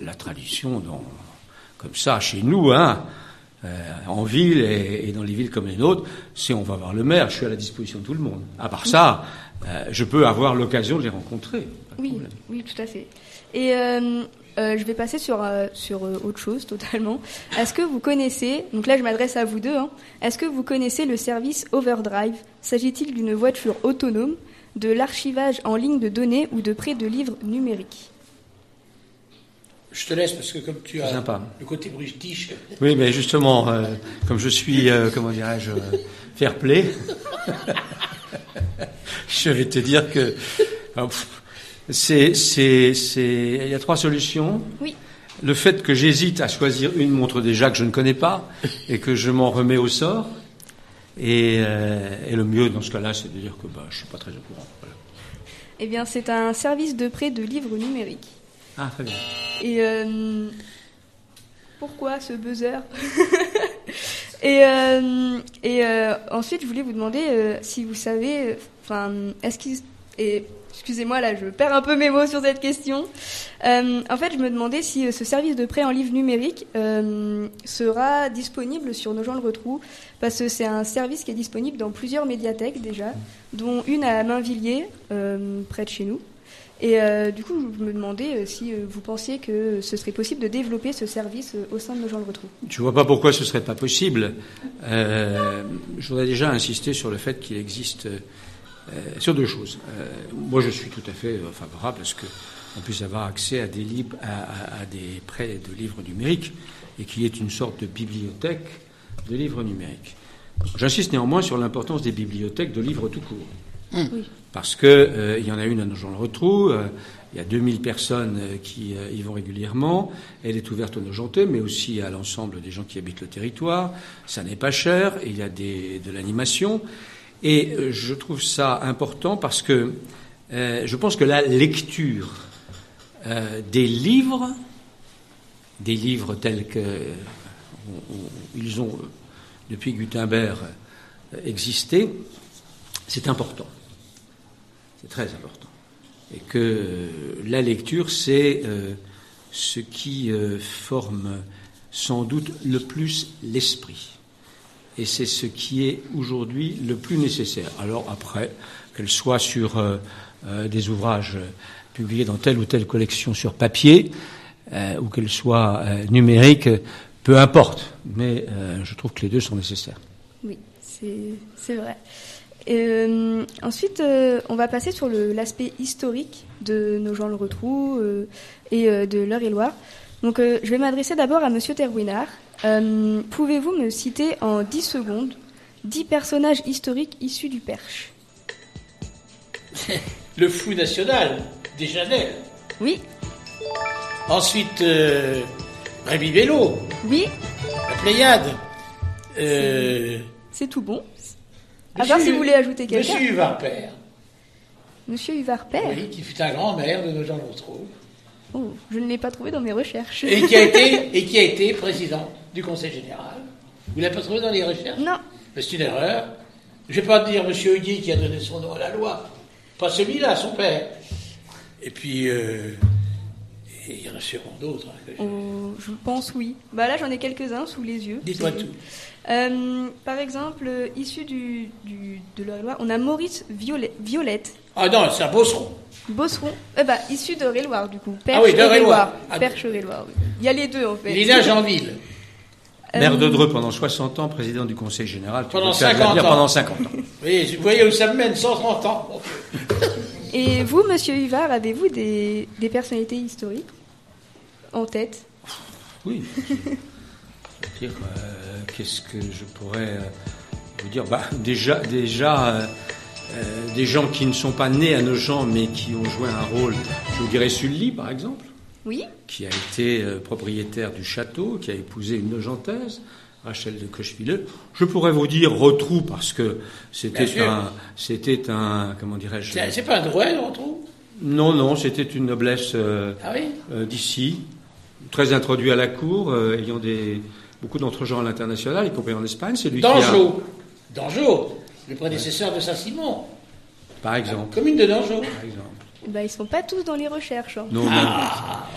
la tradition, dans, comme ça, chez nous, hein, euh, en ville et, et dans les villes comme les nôtres, c'est on va voir le maire. Je suis à la disposition de tout le monde. À part ça, euh, je peux avoir l'occasion de les rencontrer. Oui, oui, tout à fait. Et euh, euh, je vais passer sur, euh, sur euh, autre chose totalement. Est-ce que vous connaissez, donc là je m'adresse à vous deux, hein, est-ce que vous connaissez le service Overdrive? S'agit-il d'une voiture autonome, de l'archivage en ligne de données ou de prêt de livres numériques? Je te laisse parce que comme tu as Sympa. le côté brutish, Oui, mais justement, euh, comme je suis, euh, comment dirais-je, euh, fair play, [LAUGHS] je vais te dire que pff, c'est, c'est, c'est, il y a trois solutions. Oui. Le fait que j'hésite à choisir une montre déjà que je ne connais pas et que je m'en remets au sort. Et, euh, et le mieux dans ce cas-là, c'est de dire que bah, je suis pas très au courant. Voilà. Eh bien, c'est un service de prêt de livres numériques. Ah, très bien. Et euh, pourquoi ce buzzer [LAUGHS] Et, euh, et ensuite, je voulais vous demander si vous savez, enfin, est-ce qu'il et excusez-moi là, je perds un peu mes mots sur cette question. Euh, en fait, je me demandais si euh, ce service de prêt en livre numérique euh, sera disponible sur nos gens le retrouvent, parce que c'est un service qui est disponible dans plusieurs médiathèques déjà, dont une à Mainvilliers, près de chez nous. Et du coup, je me demandais si vous pensiez que ce serait possible de développer ce service au sein de nos gens le retrouvent. Je vois pas pourquoi ce serait pas possible. Je voudrais déjà insister sur le fait qu'il existe sur deux choses. Euh, moi, je suis tout à fait euh, favorable à ce qu'on puisse avoir accès à des libres, à, à- à des prêts de livres numériques et qu'il y ait une sorte de bibliothèque de livres numériques. J'insiste néanmoins sur l'importance des bibliothèques de livres tout court. Oui. Parce que euh, il y en a une à Nogent-le-Rotrou, euh, il y a 2000 personnes euh, qui euh, y vont régulièrement. Elle est ouverte aux Nogentais, mais aussi à l'ensemble des gens qui habitent le territoire. Ça n'est pas cher, il y a des, de l'animation. Et euh, je trouve ça important parce que euh, je pense que la lecture euh, des livres, des livres tels que ont depuis Gutenberg existé, c'est important. C'est très important. Et que la lecture, c'est ce qui forme sans doute le plus l'esprit. Et c'est ce qui est aujourd'hui le plus nécessaire. Alors après, qu'elle soit sur euh, euh, des ouvrages publiés dans telle ou telle collection sur papier, euh, ou qu'elle soit numérique, peu importe. Mais je trouve que les deux sont nécessaires. Oui, c'est vrai. Ensuite, on va passer sur l'aspect historique de nos gens le retrouvent et de l'Eure-et-Loire. Donc, euh, je vais m'adresser d'abord à Monsieur Terwinard. Euh, Pouvez-vous me citer en 10 secondes 10 personnages historiques issus du Perche [LAUGHS] le fou national, Deschanel. Oui, Ensuite, euh, Rémi Bello, oui, la Pléiade. Euh, c'est tout bon. À part si vous voulez ajouter quelqu'un. Monsieur Huvarpère, Monsieur Huvard Père oui, qui fut un grand maire de nos gens le Oh, je ne l'ai pas trouvé dans mes recherches. et qui a été et qui a été [LAUGHS] président du Conseil général. Vous l'avez pas trouvé dans les recherches Non, Mais c'est une erreur. Je vais pas dire Monsieur Hugui qui a donné son nom à la loi. Pas celui-là, son père. Et puis, euh, et il y en a sûrement d'autres. hein, je- Oh, je pense oui. Bah là, j'en ai quelques-uns sous les yeux. Dites-moi tout. Euh, par exemple, euh, issu du, du- de l'Eure-et-Loire, on a Maurice Violet- Violette, Ah non, c'est un bosseron. Bosseron, eh ben, issu d'Eure-et-Loire du coup. Ah oui, d'Eure-et-Loire. Ah. Perche oui. Il y a les deux en fait. Lina Jeanville. Maire de Euh, Dreux pendant 60 ans, président du Conseil général. Tu Pendant peux faire 50 dire ans. Pendant 50 ans. Oui, vous voyez où ça me mène, 130 ans. Et vous, monsieur Huvard, avez-vous des, des personnalités historiques en tête? Oui. Euh, qu'est-ce que je pourrais euh, vous dire? Bah, Déjà, déjà euh, euh, des gens qui ne sont pas nés à Nogent, mais qui ont joué un rôle, je vous dirais Sully, par exemple, Oui. qui a été euh, propriétaire du château, qui a épousé une Nogentaise, Rachel de Cochevilleux. Je pourrais vous dire Rotrou, parce que c'était un, c'était un, comment dirais-je? C'est pas un Drouet, on trouve Non, non, c'était une noblesse euh, Ah oui euh, d'ici, très introduit à la cour, euh, ayant des, beaucoup d'entre-gens à l'international, y compris en Espagne. C'est lui qui a, Dangeau. Dangeau, le prédécesseur de Saint-Simon. par exemple, Commune de Dangeau. par exemple. Bah, ils sont pas tous dans les recherches. hein. Non, Ah.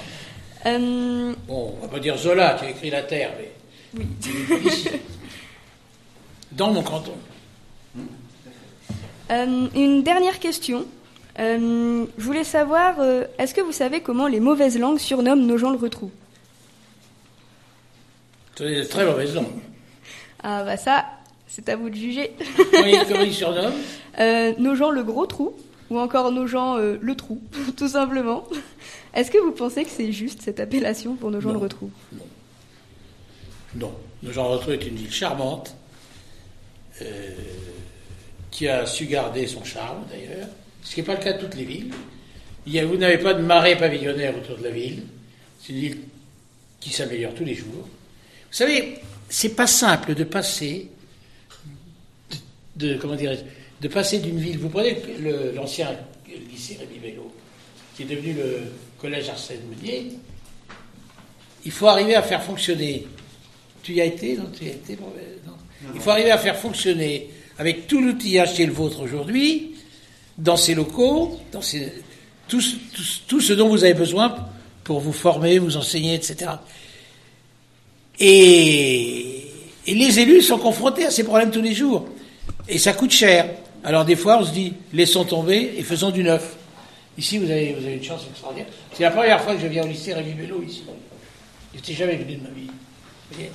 Euh, Bon, on va pas dire Zola qui a écrit La Terre, mais. Oui. Ici. [LAUGHS] Dans mon canton. euh, une dernière question. Euh, je voulais savoir, euh, est-ce que vous savez comment les mauvaises langues surnomment nos gens le retrou? C'est de très mauvaise langue. Ah bah ça, c'est à vous de juger. Comment il, comment il surnomme Euh, nos gens le gros trou ou encore nos gens euh, le trou, [LAUGHS] tout simplement. Est-ce que vous pensez que c'est juste cette appellation pour nos gens Non. le retrou? Non. Le Jean Rotrou est une ville charmante, euh, qui a su garder son charme d'ailleurs, ce qui n'est pas le cas de toutes les villes. Il y a- vous n'avez pas de marée pavillonnaire autour de la ville. C'est une ville qui s'améliore tous les jours. Vous savez, c'est pas simple de passer de, de- comment dirais de passer d'une ville. Vous prenez l'ancien lycée Rémi Bello, qui est devenu le collège Arsène Meunier. Il faut arriver à faire fonctionner. Tu y as été? Non, tu y as été non. Il faut arriver à faire fonctionner avec tout l'outillage qui est le vôtre aujourd'hui, dans ces locaux, dans ces, tout, ce- tout ce- tout ce dont vous avez besoin pour vous former, vous enseigner, etc. Et, et les élus sont confrontés à ces problèmes tous les jours. Et ça coûte cher. Alors des fois, on se dit, laissons tomber et faisons du neuf. Ici, vous avez, vous avez une chance extraordinaire. C'est la première fois que je viens au lycée Rémi Bello ici. Je n'étais jamais venu de ma vie. Vous voyez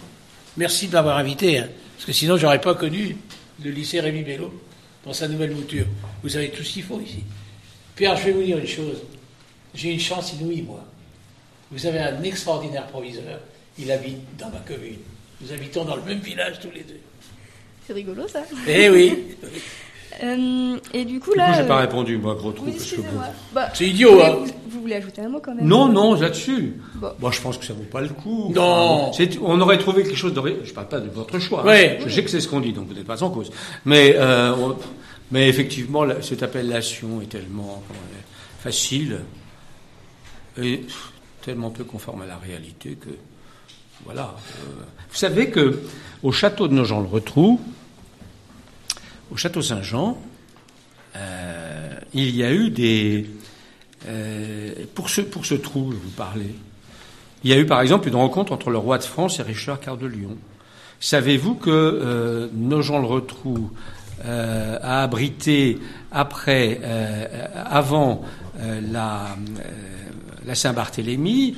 Merci de m'avoir invité, hein, parce que sinon, j'aurais pas connu le lycée Rémi Bello dans sa nouvelle mouture. Vous avez tout ce qu'il faut ici. Pierre, je vais vous dire une chose. J'ai une chance inouïe, moi. Vous avez un extraordinaire proviseur. Il habite dans ma commune. Nous habitons dans le même village tous les deux. C'est rigolo ça. Eh oui, [LAUGHS] Euh, et du coup Du coup, là. j'ai pas euh, répondu, moi, gros trou, oui, parce que bon. excusez-moi. Bah, c'est idiot, vous, hein. vous, vous voulez ajouter un mot quand même Non, non, là-dessus. Bon. Moi, je pense que ça vaut pas le coup. Non. Enfin, on aurait trouvé quelque chose de. Je parle pas de votre choix. hein. Je sais que c'est ce qu'on dit, donc vous n'êtes pas en cause. Mais, euh, on- mais effectivement, la- cette appellation est tellement facile et tellement peu conforme à la réalité que voilà. euh, vous savez que au château de Nogent-le-Retrou, au château Saint-Jean, euh, il y a eu des euh, pour ce trou, je vous parlais. Il y a eu par exemple une rencontre entre le roi de France et Richard Quart de Lyon. Savez-vous que euh, Nogent-le-Retrou a abrité après, avant la, Saint-Barthélemy,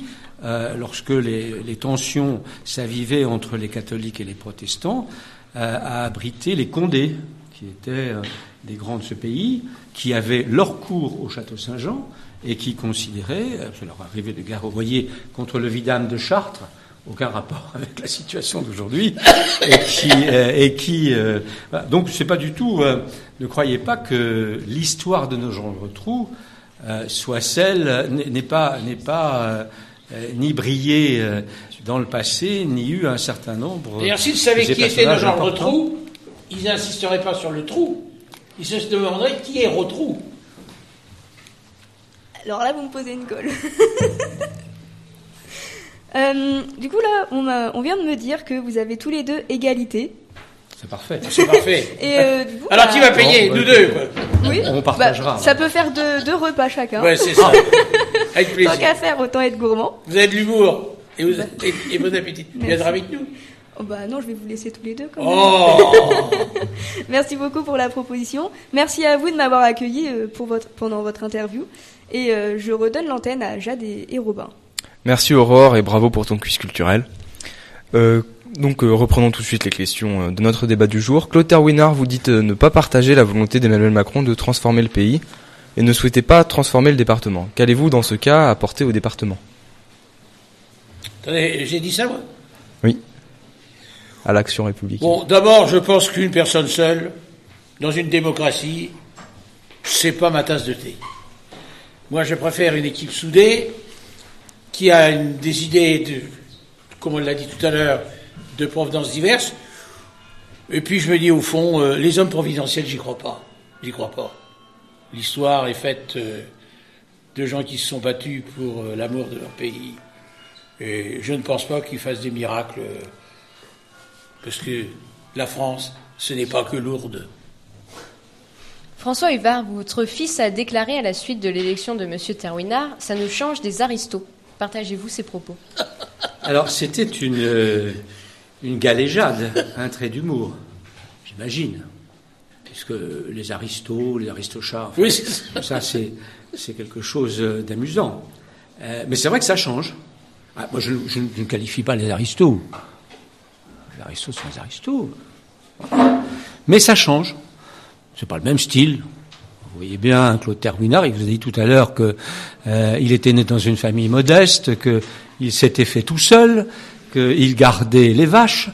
lorsque les, les tensions s'avivaient entre les catholiques et les protestants, a abrité les Condés, qui étaient euh, des grands de ce pays, qui avaient leur cour au château Saint-Jean et qui considéraient, euh, ça leur arrivait de garroyer contre le vidame de Chartres, aucun rapport [LAUGHS] avec la situation d'aujourd'hui, et qui, euh, et qui euh, donc c'est pas du tout, euh, ne croyez pas que l'histoire de nos gens retrou euh, soit celle, n'est pas, n'est pas euh, euh, ni brillé euh, dans le passé, ni eu un certain nombre. D'ailleurs, s'ils savaient de qui était personnages genre importants. Ils n'insisteraient pas sur le trou. Ils se demanderaient qui est Rotrou. Alors là, vous me posez une colle. [LAUGHS] Euh, du coup, là, on, vient de me dire que vous avez tous les deux égalité. C'est parfait. C'est parfait. [LAUGHS] Et euh, du coup, Alors bah, qui va payer Bon, Nous bah, deux, quoi. oui, On partagera. bah, ça peut faire deux, deux repas chacun. Ouais, c'est ça. [LAUGHS] Avec Tant plaisir. qu'à faire, autant être gourmand. Vous avez de l'humour. Et, vous, et, et bon appétit. Viendra avec nous. Oh, bah non, je vais vous laisser tous les deux quand même. Oh [LAUGHS] Merci beaucoup pour la proposition. Merci à vous de m'avoir accueilli euh, pour votre, pendant votre interview. Et euh, je redonne l'antenne à Jade et, et Robin. Merci Aurore et bravo pour ton quiz culturel. Euh, donc euh, reprenons tout de suite les questions euh, de notre débat du jour. Clotaire Winard, vous dites euh, ne pas partager la volonté d'Emmanuel Macron de transformer le pays et ne souhaitez pas transformer le département. Qu'allez-vous dans ce cas apporter au département? Attendez, j'ai dit ça, moi? À l'action républicaine d'abord, je pense qu'une personne seule, dans une démocratie, c'est pas ma tasse de thé. Moi, je préfère une équipe soudée qui a des idées, comme on l'a dit tout à l'heure, de provenance diverses. Et puis je me dis au fond, euh, les hommes providentiels, j'y crois pas. J'y crois pas. L'histoire est faite euh, de gens qui se sont battus pour euh, l'amour de leur pays. Et je ne pense pas qu'ils fassent des miracles, parce que la France, ce n'est pas que Lourdes. François Huvard, votre fils a déclaré à la suite de l'élection de M. Terwinard Ça nous change des aristos. Partagez-vous ces propos? [LAUGHS] Alors, c'était une, euh, une galéjade, un trait d'humour, j'imagine. Puisque les aristos, les aristochats, Oui, c'est ça. ça, c'est, c'est quelque chose euh, d'amusant. Euh, mais c'est vrai que ça change. Ah, moi, je, je ne qualifie pas les aristos. Les aristos sont les aristos. Mais ça change. C'est pas le même style. Vous voyez bien Claude Terminard, il vous a dit tout à l'heure que euh, était né dans une famille modeste, qu'il s'était fait tout seul, qu'il gardait les vaches,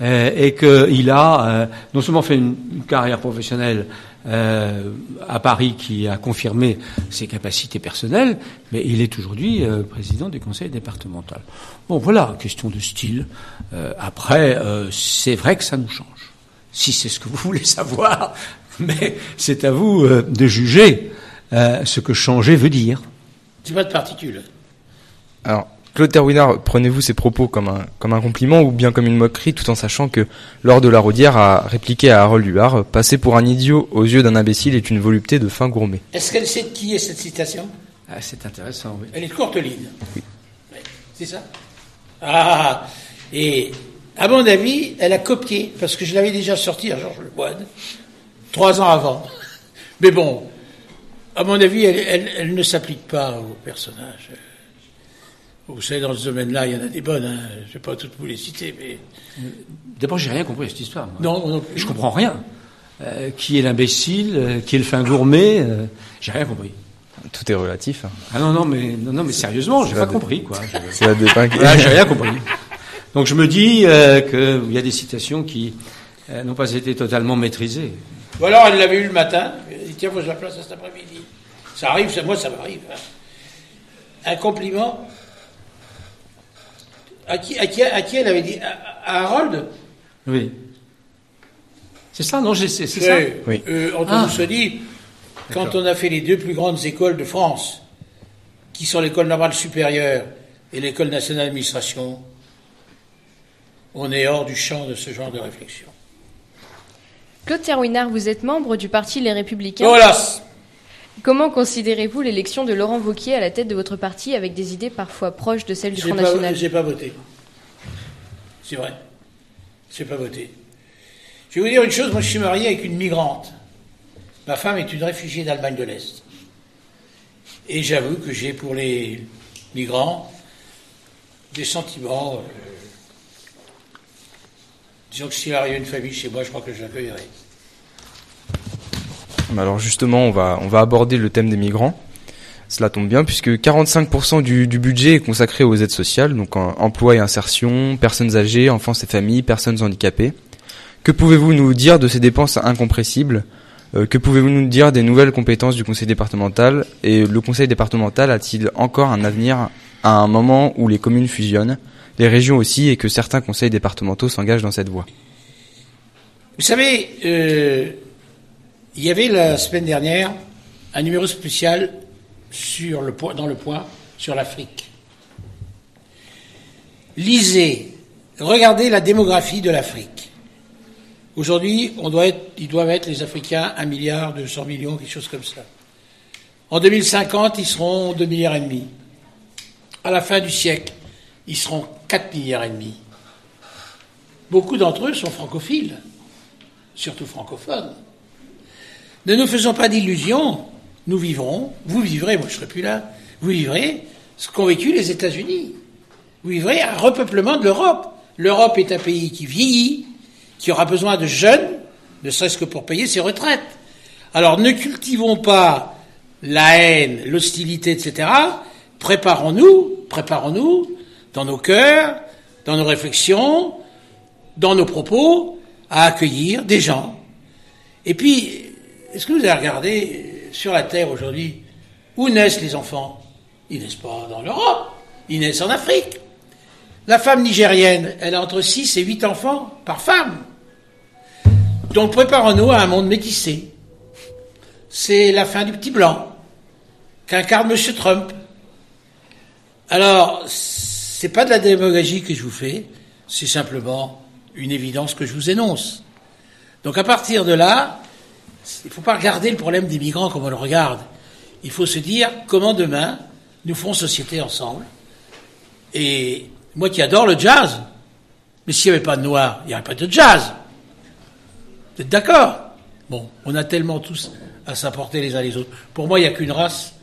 et qu'il a euh, non seulement fait une, une carrière professionnelle euh, à Paris qui a confirmé ses capacités personnelles, mais il est aujourd'hui euh, président du conseil départemental. Bon, voilà, question de style. Euh, après, euh, c'est vrai que ça nous change si c'est ce que vous voulez savoir, [LAUGHS] mais c'est à vous euh, de juger euh, ce que changer veut dire. C'est pas de particules. Alors, Claude Terwinard, prenez-vous ces propos comme un, comme un compliment ou bien comme une moquerie tout en sachant que lors de la Rodière a répliqué à Harold Huard, passer pour un idiot aux yeux d'un imbécile est une volupté de fin gourmet. Est-ce qu'elle sait de qui est cette citation? Ah, c'est intéressant, oui. Elle est de Courteline. Oui. C'est ça? Ah Et à mon avis, elle a copié, parce que je l'avais déjà sorti à Georges Lemoine, trois ans avant. Mais bon, à mon avis, elle, elle- elle ne s'applique pas au personnage. Vous savez, dans ce domaine-là, il y en a des bonnes, hein. je ne vais pas toutes vous les citer, mais... D'abord, j'ai rien compris à cette histoire. moi. Non, non plus. Je comprends rien. Euh, qui est l'imbécile euh, Qui est le fin gourmet euh, J'ai rien compris. Tout est relatif. hein. Ah non, non, mais, non, non, mais sérieusement, j'ai pas compris, quoi. [LAUGHS] Je- C'est la [LAUGHS] dépingue. Ah, j'ai rien compris. Donc je me dis euh, qu'il y a des citations qui euh, n'ont pas été totalement maîtrisées. Ou alors elle l'avait eu le matin, elle dit tiens, faut que je la place à cet après-midi. Ça arrive, ça, moi ça m'arrive. hein. Un compliment. À qui, à qui, à qui elle avait dit À, à Harold Oui. C'est ça, non C'est c'est ça Oui. euh, Antoine Ah. Moussoni, quand on a fait les deux plus grandes écoles de France, qui sont l'école normale supérieure et l'école nationale d'administration, on est hors du champ de ce genre de réflexion. Claude Terwinard, vous êtes membre du parti Les Républicains. Voilà Comment considérez-vous l'élection de Laurent Wauquiez à la tête de votre parti avec des idées parfois proches de celles du Front pas, National? j'ai pas voté. C'est vrai. J'ai pas voté. Je vais vous dire une chose, moi je suis marié avec une migrante. Ma femme est une réfugiée d'Allemagne de l'Est. Et j'avoue que j'ai pour les migrants des sentiments. euh, disons que s'il arrive une famille chez moi, je crois que je l'accueillerai. Alors justement, on va, on va aborder le thème des migrants. Cela tombe bien puisque 45% du, du budget est consacré aux aides sociales, donc emploi et insertion, personnes âgées, enfants et familles, personnes handicapées. Que pouvez-vous nous dire de ces dépenses incompressibles? Euh, Que pouvez-vous nous dire des nouvelles compétences du conseil départemental? Et le conseil départemental a-t-il encore un avenir à un moment où les communes fusionnent, les régions aussi, et que certains conseils départementaux s'engagent dans cette voie? Vous savez, euh, il y avait la semaine dernière un numéro spécial sur dans le point sur l'Afrique. Lisez, regardez la démographie de l'Afrique. Aujourd'hui, ils doivent être les Africains 1 milliard 200 millions, quelque chose comme ça. En 2050, ils seront 2 milliards et demi. À la fin du siècle, ils seront 4 milliards et demi. Beaucoup d'entre eux sont francophiles surtout francophones. Ne nous faisons pas d'illusions, nous vivrons, vous vivrez, moi je serai plus là, vous vivrez ce qu'ont vécu les États-Unis. Vous vivrez un repeuplement de l'Europe. L'Europe est un pays qui vieillit, qui aura besoin de jeunes, ne serait-ce que pour payer ses retraites. Alors ne cultivons pas la haine, l'hostilité, etc. Préparons-nous, préparons-nous dans nos cœurs, dans nos réflexions, dans nos propos, à accueillir des gens. Et puis, est-ce que vous avez regardé sur la Terre aujourd'hui, où naissent les enfants? Ils naissent pas dans l'Europe, ils naissent en Afrique. La femme nigérienne, elle a entre 6 et 8 enfants par femme. Donc préparons-nous à un monde métissé. C'est la fin du petit blanc qu'incarne M. Trump. Alors, c'est pas de la démagogie que je vous fais, c'est simplement une évidence que je vous énonce. Donc à partir de là, il ne faut pas regarder le problème des migrants comme on le regarde. Il faut se dire comment demain nous ferons société ensemble. Et moi qui adore le jazz, mais s'il n'y avait pas de noirs, il n'y aurait pas de jazz. Vous êtes d'accord? Bon, on a tellement tous à s'apporter les uns les autres. Pour moi, il n'y a qu'une race,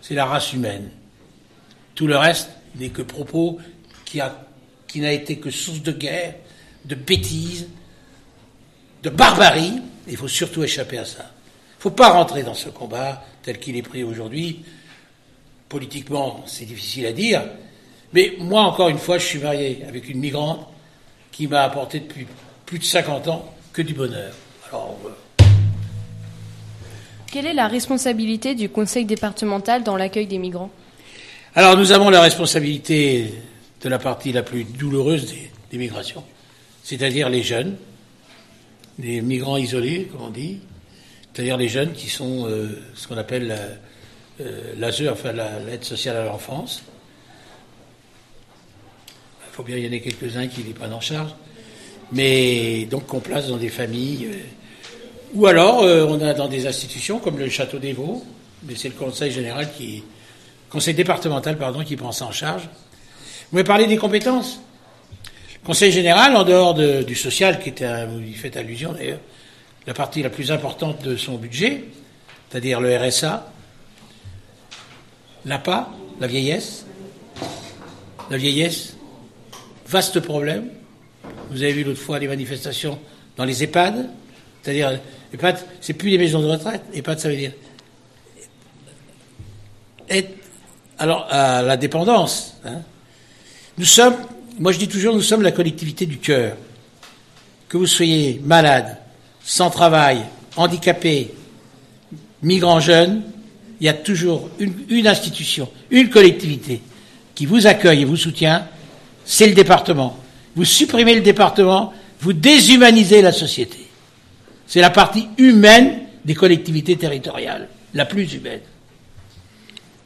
c'est la race humaine. Tout le reste n'est que propos qui, qui n'a été que source de guerre, de bêtises, de barbarie. Il faut surtout échapper à ça. Il ne faut pas rentrer dans ce combat tel qu'il est pris aujourd'hui. Politiquement, c'est difficile à dire. Mais moi, encore une fois, je suis marié avec une migrante qui m'a apporté depuis plus de 50 ans que du bonheur. Alors, euh, Quelle est la responsabilité du conseil départemental dans l'accueil des migrants? Alors nous avons la responsabilité de la partie la plus douloureuse des, des migrations, c'est-à-dire les jeunes, les migrants isolés, comme on dit, c'est-à-dire les jeunes qui sont euh, ce qu'on appelle la- euh, enfin la- l'aide sociale à l'enfance. Il faut bien y en ait quelques-uns qui les prennent en charge, mais donc qu'on place dans des familles, euh, ou alors on a dans des institutions comme le Château des Vaux, mais c'est le Conseil général qui, Conseil départemental, pardon, qui prend ça en charge. Vous m'avez parlé des compétences. Conseil général, en dehors de- du social, qui était, un- vous y faites allusion d'ailleurs, la partie la plus importante de son budget, c'est-à-dire le RSA, l'APA, la vieillesse, la vieillesse, vaste problème. Vous avez vu l'autre fois les manifestations dans les EHPAD, c'est-à-dire EHPAD, c'est plus les maisons de retraite. EHPAD, ça veut dire être alors à la dépendance. hein. Nous sommes, moi je dis toujours, nous sommes la collectivité du cœur. Que vous soyez malade, sans travail, handicapé, migrant jeune, il y a toujours une, une institution, une collectivité qui vous accueille et vous soutient, c'est le département. Vous supprimez le département, vous déshumanisez la société. C'est la partie humaine des collectivités territoriales, la plus humaine.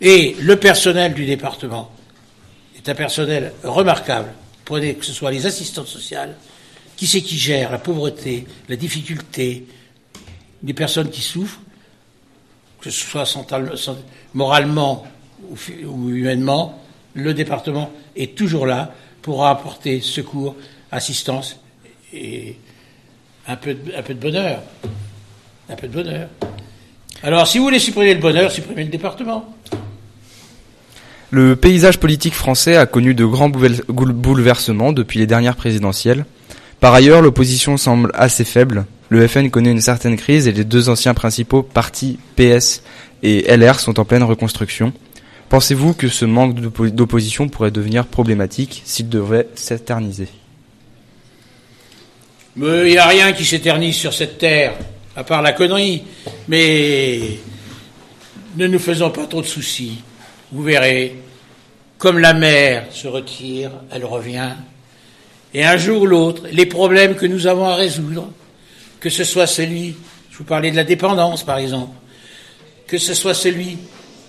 Et le personnel du département est un personnel remarquable. Prenez que ce soit les assistantes sociales, qui c'est qui gère la pauvreté, la difficulté, des personnes qui souffrent, que ce soit moralement ou, humainement, le département est toujours là pour apporter secours, assistance et un peu un peu de bonheur. Un peu de bonheur. Alors, si vous voulez supprimer le bonheur, supprimez le département. Le paysage politique français a connu de grands bouleversements depuis les dernières présidentielles. Par ailleurs, l'opposition semble assez faible. Le FN connaît une certaine crise et les deux anciens principaux partis, PS et LR, sont en pleine reconstruction. Pensez-vous que ce manque d'oppo- d'opposition pourrait devenir problématique s'il devait s'éterniser? Il n'y a rien qui s'éternise sur cette terre, à part la connerie. Mais ne nous faisons pas trop de soucis. Vous verrez, comme la mer se retire, elle revient. Et un jour ou l'autre, les problèmes que nous avons à résoudre, que ce soit celui, je vous parlais de la dépendance par exemple, que ce soit celui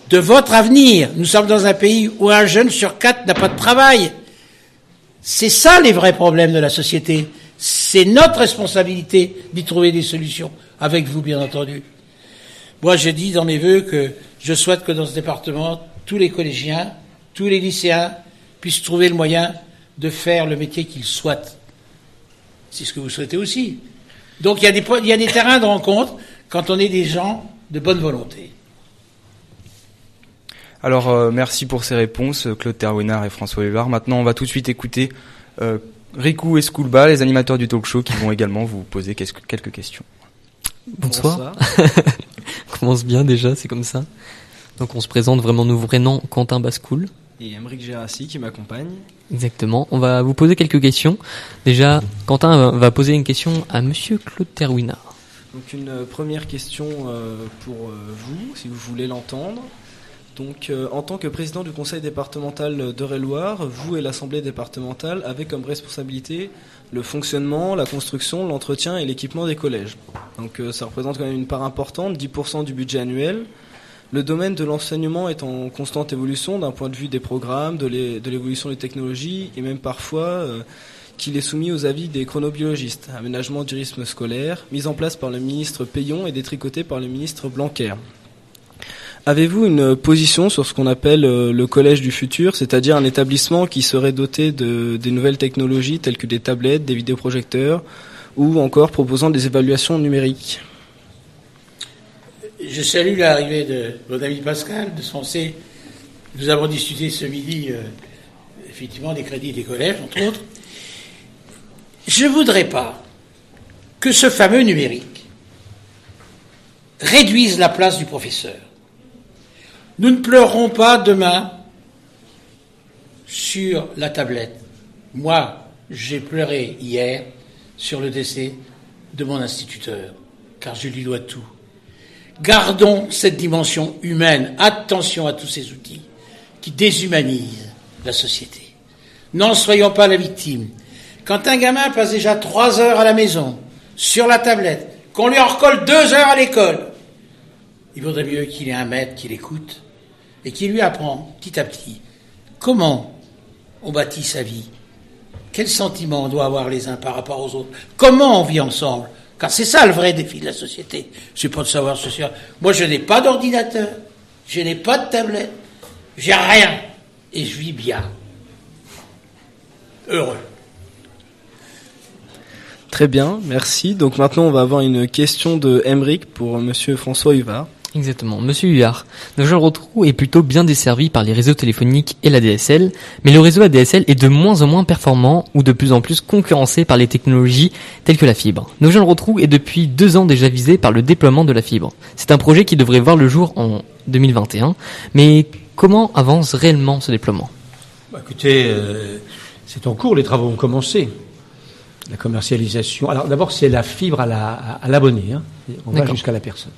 de votre avenir. Nous sommes dans un pays où un jeune sur quatre n'a pas de travail. C'est ça les vrais problèmes de la société. C'est notre responsabilité d'y trouver des solutions, avec vous bien entendu. Moi, j'ai dit dans mes vœux que je souhaite que dans ce département, tous les collégiens, tous les lycéens puissent trouver le moyen de faire le métier qu'ils souhaitent. C'est ce que vous souhaitez aussi. Donc il y, a des, il y a des terrains de rencontre quand on est des gens de bonne volonté. Alors, euh, merci pour ces réponses, euh, Claude Terwinard et François Lévard. Maintenant, on va tout de suite écouter euh, Riku et Schoolba, les animateurs du talk show, qui vont également vous poser quelques quelques questions. Bonsoir. [LAUGHS] on commence bien déjà, c'est comme ça. Donc on se présente vraiment nos vrais noms, Quentin Bascoul. Et Emeric Gérassi qui m'accompagne. Exactement. On va vous poser quelques questions. Déjà, Quentin va- poser une question à Monsieur Claude Terwinard. Donc une première question pour vous, si vous voulez l'entendre. Donc, en tant que président du conseil départemental d'Eure-et-Loire, vous et l'assemblée départementale avez comme responsabilité le fonctionnement, la construction, l'entretien et l'équipement des collèges. Donc euh, ça représente quand même une part importante, 10% du budget annuel. Le domaine de l'enseignement est en constante évolution d'un point de vue des programmes, de l'évolution des technologies et même parfois euh, qu'il est soumis aux avis des chronobiologistes. Aménagement du rythme scolaire, mis en place par le ministre Payon et détricoté par le ministre Blanquer. Avez-vous une position sur ce qu'on appelle euh, le collège du futur, c'est-à-dire un établissement qui serait doté de des nouvelles technologies telles que des tablettes, des vidéoprojecteurs, ou encore proposant des évaluations numériques? Je salue l'arrivée de mon ami Pascal de Sensé. Nous avons discuté ce midi, euh, effectivement, des crédits des collèges, entre autres. Je ne voudrais pas que ce fameux numérique réduise la place du professeur. Nous ne pleurerons pas demain sur la tablette. Moi, j'ai pleuré hier sur le décès de mon instituteur, car je lui dois tout. Gardons cette dimension humaine. Attention à tous ces outils qui déshumanisent la société. N'en soyons pas la victime. Quand un gamin passe déjà trois heures à la maison, sur la tablette, qu'on lui en recolle deux heures à l'école, il vaudrait mieux qu'il ait un maître qui l'écoute et qui lui apprend petit à petit comment on bâtit sa vie, quels sentiments on doit avoir les uns par rapport aux autres, comment on vit ensemble, car c'est ça le vrai défi de la société. C'est pas de savoir soir. Moi, je n'ai pas d'ordinateur, je n'ai pas de tablette, j'ai rien, et je vis bien. Heureux. Très bien, merci. Donc maintenant, on va avoir une question de Emeric pour Monsieur François Huvard. Exactement. Monsieur Huard, Nogent-le-Rotrou est plutôt bien desservi par les réseaux téléphoniques et la DSL, mais le réseau ADSL est de moins en moins performant ou de plus en plus concurrencé par les technologies telles que la fibre. Nogent-le-Rotrou est depuis deux ans déjà visé par le déploiement de la fibre. C'est un projet qui devrait voir le jour en 2021, mais comment avance réellement ce déploiement? Bah, Écoutez, euh, c'est en cours, les travaux ont commencé. La commercialisation. Alors d'abord, c'est la fibre à l'abonné. hein. On va jusqu'à la personne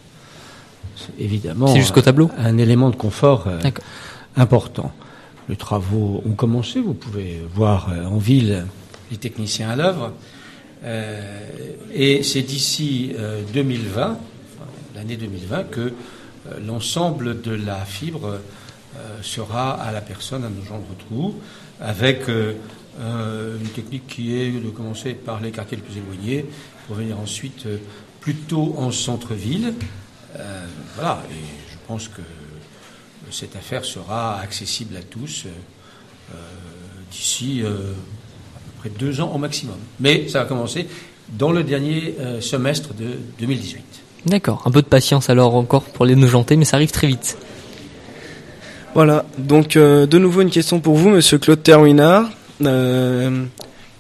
évidemment jusqu'au tableau. Un, élément de confort euh, important. Les travaux ont commencé, vous pouvez voir euh, en ville les techniciens à l'œuvre. Euh, et c'est d'ici 2020, l'année 2020, que l'ensemble de la fibre sera à la personne, à nos gens de trous, avec une technique qui est de commencer par les quartiers les plus éloignés, pour venir ensuite plutôt en centre-ville, euh, voilà, et je pense que cette affaire sera accessible à tous euh, d'ici euh, à peu près deux ans au maximum. Mais ça va commencer dans le dernier semestre de 2018. D'accord, un peu de patience alors encore pour les nojentés, mais ça arrive très vite. Voilà, donc de nouveau une question pour vous, Monsieur Claude Terwinard.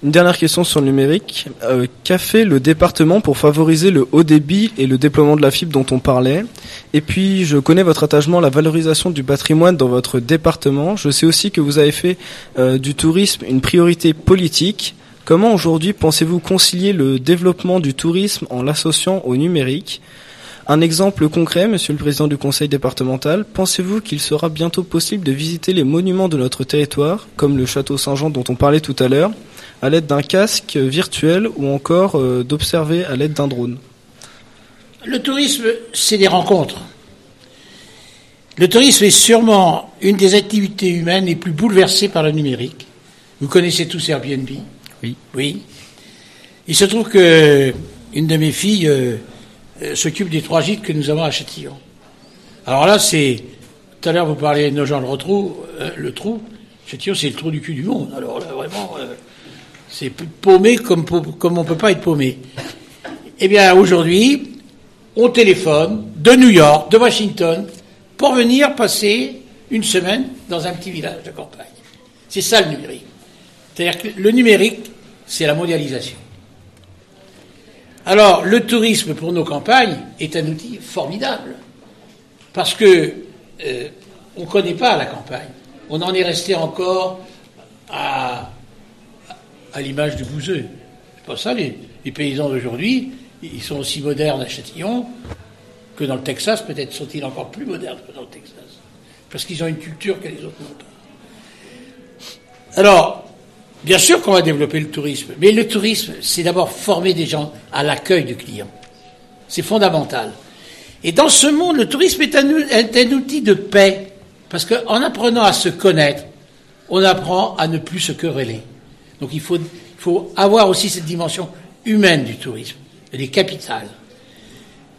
Une dernière question sur le numérique. Euh, qu'a fait le département pour favoriser le haut débit et le déploiement de la fibre dont on parlait? Et puis, je connais votre attachement à la valorisation du patrimoine dans votre département. Je sais aussi que vous avez fait euh, du tourisme une priorité politique. Comment aujourd'hui pensez-vous concilier le développement du tourisme en l'associant au numérique? Un exemple concret, Monsieur le Président du Conseil départemental, pensez-vous qu'il sera bientôt possible de visiter les monuments de notre territoire, comme le château Saint-Jean dont on parlait tout à l'heure, à l'aide d'un casque virtuel ou encore euh, d'observer à l'aide d'un drone Le tourisme, c'est des rencontres. Le tourisme est sûrement une des activités humaines les plus bouleversées par le numérique. Vous connaissez tous Airbnb? Oui. Oui. Il se trouve que une de mes filles euh, euh, s'occupe des trois gîtes que nous avons à Châtillon. Alors là, c'est tout à l'heure vous parliez de nos gens le retrou, le trou. Châtillon, c'est le trou du cul du monde. Alors là, vraiment, c'est paumé comme, on ne peut pas être paumé. Eh bien, aujourd'hui, on téléphone de New York, de Washington, pour venir passer une semaine dans un petit village de campagne. C'est ça le numérique. C'est-à-dire que le numérique, c'est la mondialisation. Alors, le tourisme pour nos campagnes est un outil formidable. Parce que euh, on ne connaît pas la campagne. On en est resté encore à à l'image du bouseux. C'est pas ça, les, paysans d'aujourd'hui, ils sont aussi modernes à Châtillon que dans le Texas. Peut-être sont-ils encore plus modernes que dans le Texas. Parce qu'ils ont une culture que les autres n'ont pas. Alors, bien sûr qu'on va développer le tourisme, mais le tourisme, c'est d'abord former des gens à l'accueil du client. C'est fondamental. Et dans ce monde, le tourisme est un, est un outil de paix, parce qu'en apprenant à se connaître, on apprend à ne plus se quereller. Donc il faut, il faut avoir aussi cette dimension humaine du tourisme. Elle est capitale.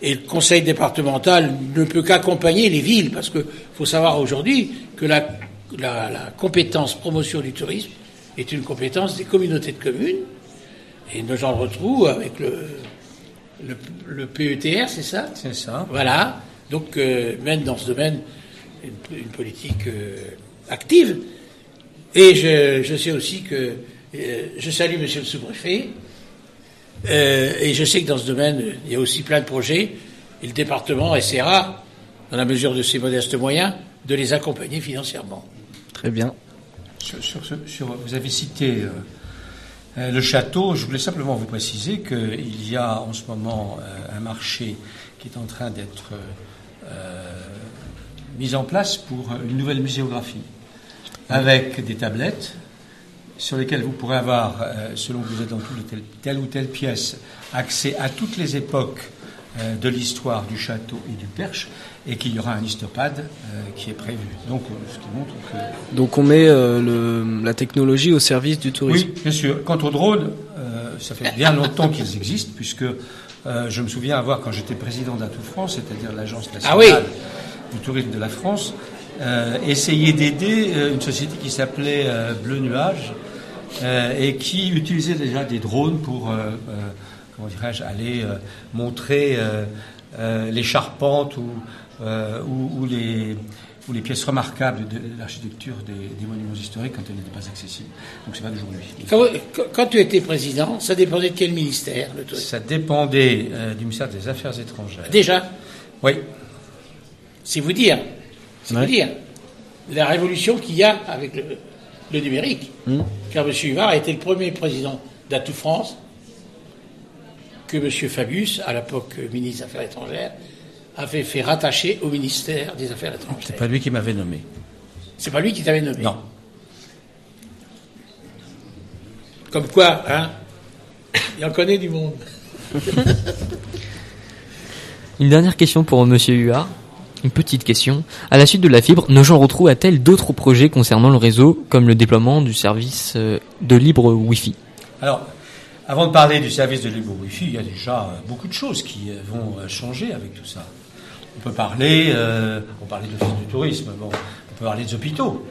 Et le conseil départemental ne peut qu'accompagner les villes, parce qu'il faut savoir aujourd'hui que la, la, la compétence promotion du tourisme est une compétence des communautés de communes. Et nous en retrouvons avec le, le, le PETR, c'est ça? C'est ça. Voilà. Donc, euh, mène dans ce domaine une, une politique euh, active. Et je, je sais aussi que euh, je salue Monsieur le sous-préfet. Euh, et je sais que dans ce domaine, il y a aussi plein de projets. Et le département essaiera, dans la mesure de ses modestes moyens, de les accompagner financièrement. Très bien. Sur, sur ce- sur- vous avez cité euh, euh, le château. Je voulais simplement vous préciser qu'il y a en ce moment euh, un marché qui est en train d'être euh, euh, mis en place pour une nouvelle muséographie, avec des tablettes sur lesquelles vous pourrez avoir, euh, selon que vous êtes dans telle, ou telle pièce, accès à toutes les époques euh, de l'histoire du château et du Perche, et qu'il y aura un histopad euh, qui est prévu. Donc, ce qui montre que Donc on met euh, le, la technologie au service du tourisme. oui, bien sûr. Quant aux drones, euh, ça fait bien longtemps qu'ils existent, puisque je me souviens avoir, quand j'étais président d'Atout France, c'est-à-dire l'agence nationale Ah oui. du tourisme de la France, essayé d'aider une société qui s'appelait Bleu Nuage et qui utilisait déjà des drones pour, euh, euh, comment dirais-je, aller euh, montrer euh, euh, les charpentes ou, euh, ou, ou les ou les pièces remarquables de l'architecture des, des monuments historiques quand elles n'étaient pas accessibles. Donc c'est pas d'aujourd'hui. Quand, tu étais président, ça dépendait de quel ministère, le tourisme Ça dépendait euh, du ministère des Affaires étrangères. Déjà, Oui, c'est vous dire, c'est Ouais. vous dire la révolution qu'il y a avec le, le numérique. Hmm. Car M. Huvar a été le premier président d'Atout France que M. Fabius, à l'époque ministre des Affaires étrangères, avait fait rattacher au ministère des Affaires c'est étrangères. pas lui qui m'avait nommé. C'est pas lui qui t'avait nommé. Non. Comme quoi, hein Il en connaît du monde. [LAUGHS] Une dernière question pour Monsieur Huard. Une petite question. À la suite de la fibre, Nogent Rotrou a-t-elle d'autres projets concernant le réseau, comme le déploiement du service euh, de libre Wi-Fi? Alors, avant de parler du service de libre Wi-Fi, il y a déjà euh, beaucoup de choses qui euh, vont changer avec tout ça. On peut parler, euh, on parlait de l'office du tourisme, bon, on peut parler des hôpitaux,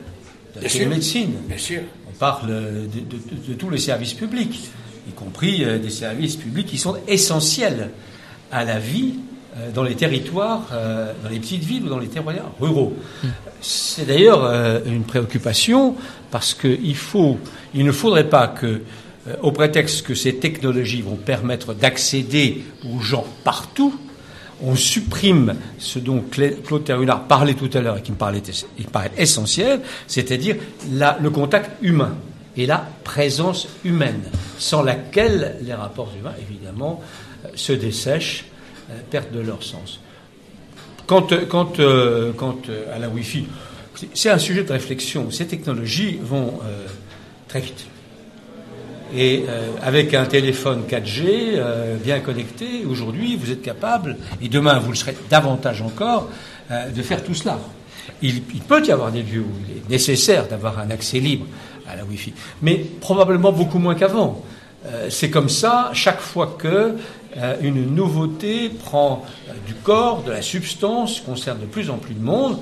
de la télémédecine, Bien sûr. on parle de, de- de- de tous les services publics, y compris euh, des services publics qui sont essentiels à la vie dans les territoires, euh, dans les petites villes ou dans les territoires ruraux. C'est d'ailleurs euh, une préoccupation parce qu'il il ne faudrait pas que, euh, au prétexte que ces technologies vont permettre d'accéder aux gens partout, on supprime ce dont Claude Terrunard parlait tout à l'heure et qui me paraît essentiel, c'est-à-dire le contact humain et la présence humaine, sans laquelle les rapports humains, évidemment, euh, se dessèchent, euh, perdent de leur sens. Quant, euh, quant, euh, quant euh, à la Wi-Fi, c'est- un sujet de réflexion. Ces technologies vont euh, très vite. Et euh, avec un téléphone 4G euh, bien connecté, aujourd'hui, vous êtes capable, et demain, vous le serez davantage encore, euh, de faire tout cela. Il, peut y avoir des lieux où il est nécessaire d'avoir un accès libre à la Wi-Fi, mais probablement beaucoup moins qu'avant. Euh, c'est comme ça, chaque fois que euh, une nouveauté prend euh, du corps, de la substance, concerne de plus en plus de monde,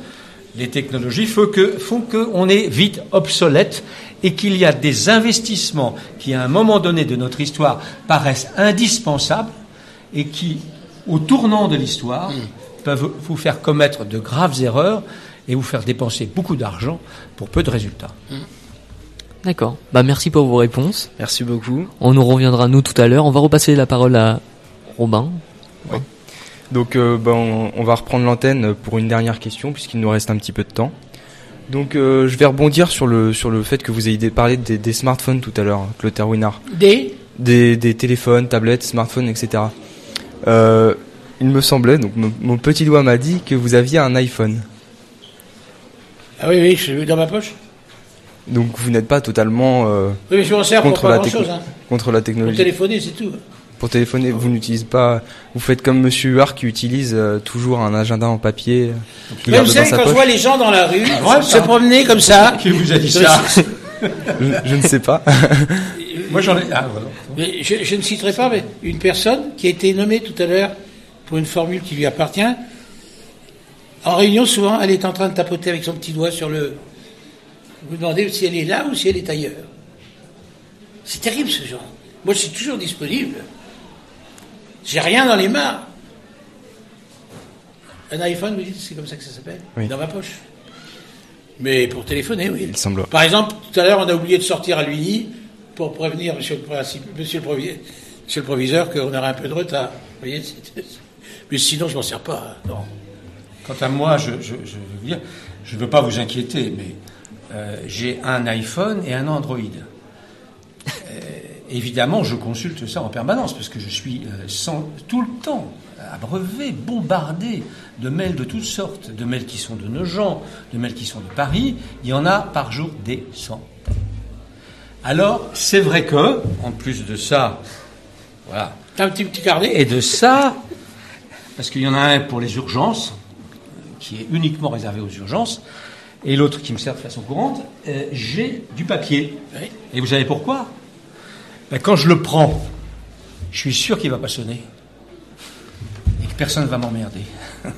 les technologies font que font qu'on est vite obsolète et qu'il y a des investissements qui, à un moment donné de notre histoire, paraissent indispensables et qui, au tournant de l'histoire, peuvent vous faire commettre de graves erreurs et vous faire dépenser beaucoup d'argent pour peu de résultats. D'accord. Bah merci pour vos réponses. Merci beaucoup. On nous reviendra nous tout à l'heure. On va repasser la parole à Robin. Donc euh, ben, on, va reprendre l'antenne pour une dernière question puisqu'il nous reste un petit peu de temps. Donc euh, je vais rebondir sur le sur le fait que vous ayez parlé des, des smartphones tout à l'heure, hein, Claude Terwinard. Des Des, des téléphones, tablettes, smartphones, etc. Euh, il me semblait, donc mon, petit doigt m'a dit que vous aviez un iPhone. Ah oui, oui, je l'ai vu dans ma poche. Donc vous n'êtes pas totalement euh, Oui, mais je m'en sers pour contre, pas la grand chose. Hein. contre la Pour technologie. téléphoner, c'est tout. Pour téléphoner, vous n'utilisez pas. Vous faites comme Monsieur Huard qui utilise euh, toujours un agenda en papier. euh, vous savez, sa quand je vois les gens dans la rue vrai, se promener comme ça, [LAUGHS] Qui vous a dit ça [LAUGHS] je, je ne sais pas. [LAUGHS] Moi j'en ai. Ah, voilà. mais je, je ne citerai pas, mais une personne qui a été nommée tout à l'heure pour une formule qui lui appartient, en réunion, souvent, elle est en train de tapoter avec son petit doigt sur le. Vous vous demandez si elle est là ou si elle est ailleurs. C'est terrible ce genre. Moi, je suis toujours disponible. J'ai rien dans les mains. Un iPhone, vous dites, c'est comme ça que ça s'appelle Oui. Dans ma poche. Mais pour téléphoner, oui. Il semble. Par exemple, tout à l'heure, on a oublié de sortir à l'UNI pour prévenir monsieur le, principe- monsieur le, provi- monsieur le proviseur qu'on aurait un peu de retard. Vous voyez Mais sinon, je m'en sers pas. hein, Non. Quant à moi, je, je, je veux dire, je ne veux pas vous inquiéter, mais euh, j'ai un iPhone et un Android. Évidemment, je consulte ça en permanence parce que je suis euh, sans, tout le temps abreuvé, bombardé de mails de toutes sortes, de mails qui sont de nos gens, de mails qui sont de Paris. Il y en a par jour des centaines. Alors, c'est vrai que, en plus de ça, voilà, T'as un petit, petit carnet? Et de ça, parce qu'il y en a un pour les urgences, qui est uniquement réservé aux urgences, et l'autre qui me sert de façon courante, euh, j'ai du papier. Oui. Et vous savez pourquoi? Ben, Quand je le prends, je suis sûr qu'il ne va pas sonner. Et que personne ne va m'emmerder. [LAUGHS]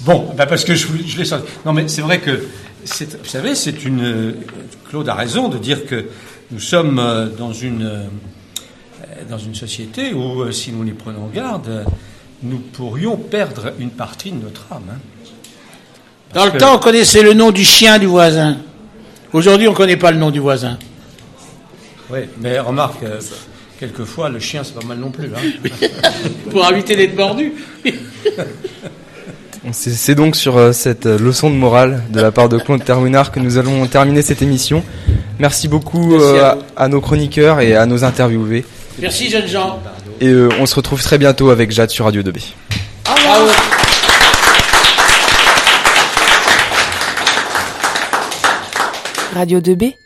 bon, ben parce que je, je l'ai sorti. Non, mais c'est vrai que, c'est- vous savez, c'est une. Claude a raison de dire que nous sommes euh, dans une. euh, dans une société où, euh, si nous n'y prenons garde, nous pourrions perdre une partie de notre âme. hein. Dans le que- temps, on connaissait le nom du chien du voisin. Aujourd'hui, on ne connaît pas le nom du voisin. Oui, mais remarque, euh, quelquefois, le chien, c'est pas mal non plus. hein. [LAUGHS] Pour éviter d'être mordu. C'est donc sur euh, cette euh, leçon de morale de la part de Claude Terwinard que nous allons terminer cette émission. Merci beaucoup Merci euh, à à, vous. à nos chroniqueurs et à nos interviewés. Merci, jeunes gens. Et euh, on se retrouve très bientôt avec Jade sur Radio 2B. Bravo. Radio 2B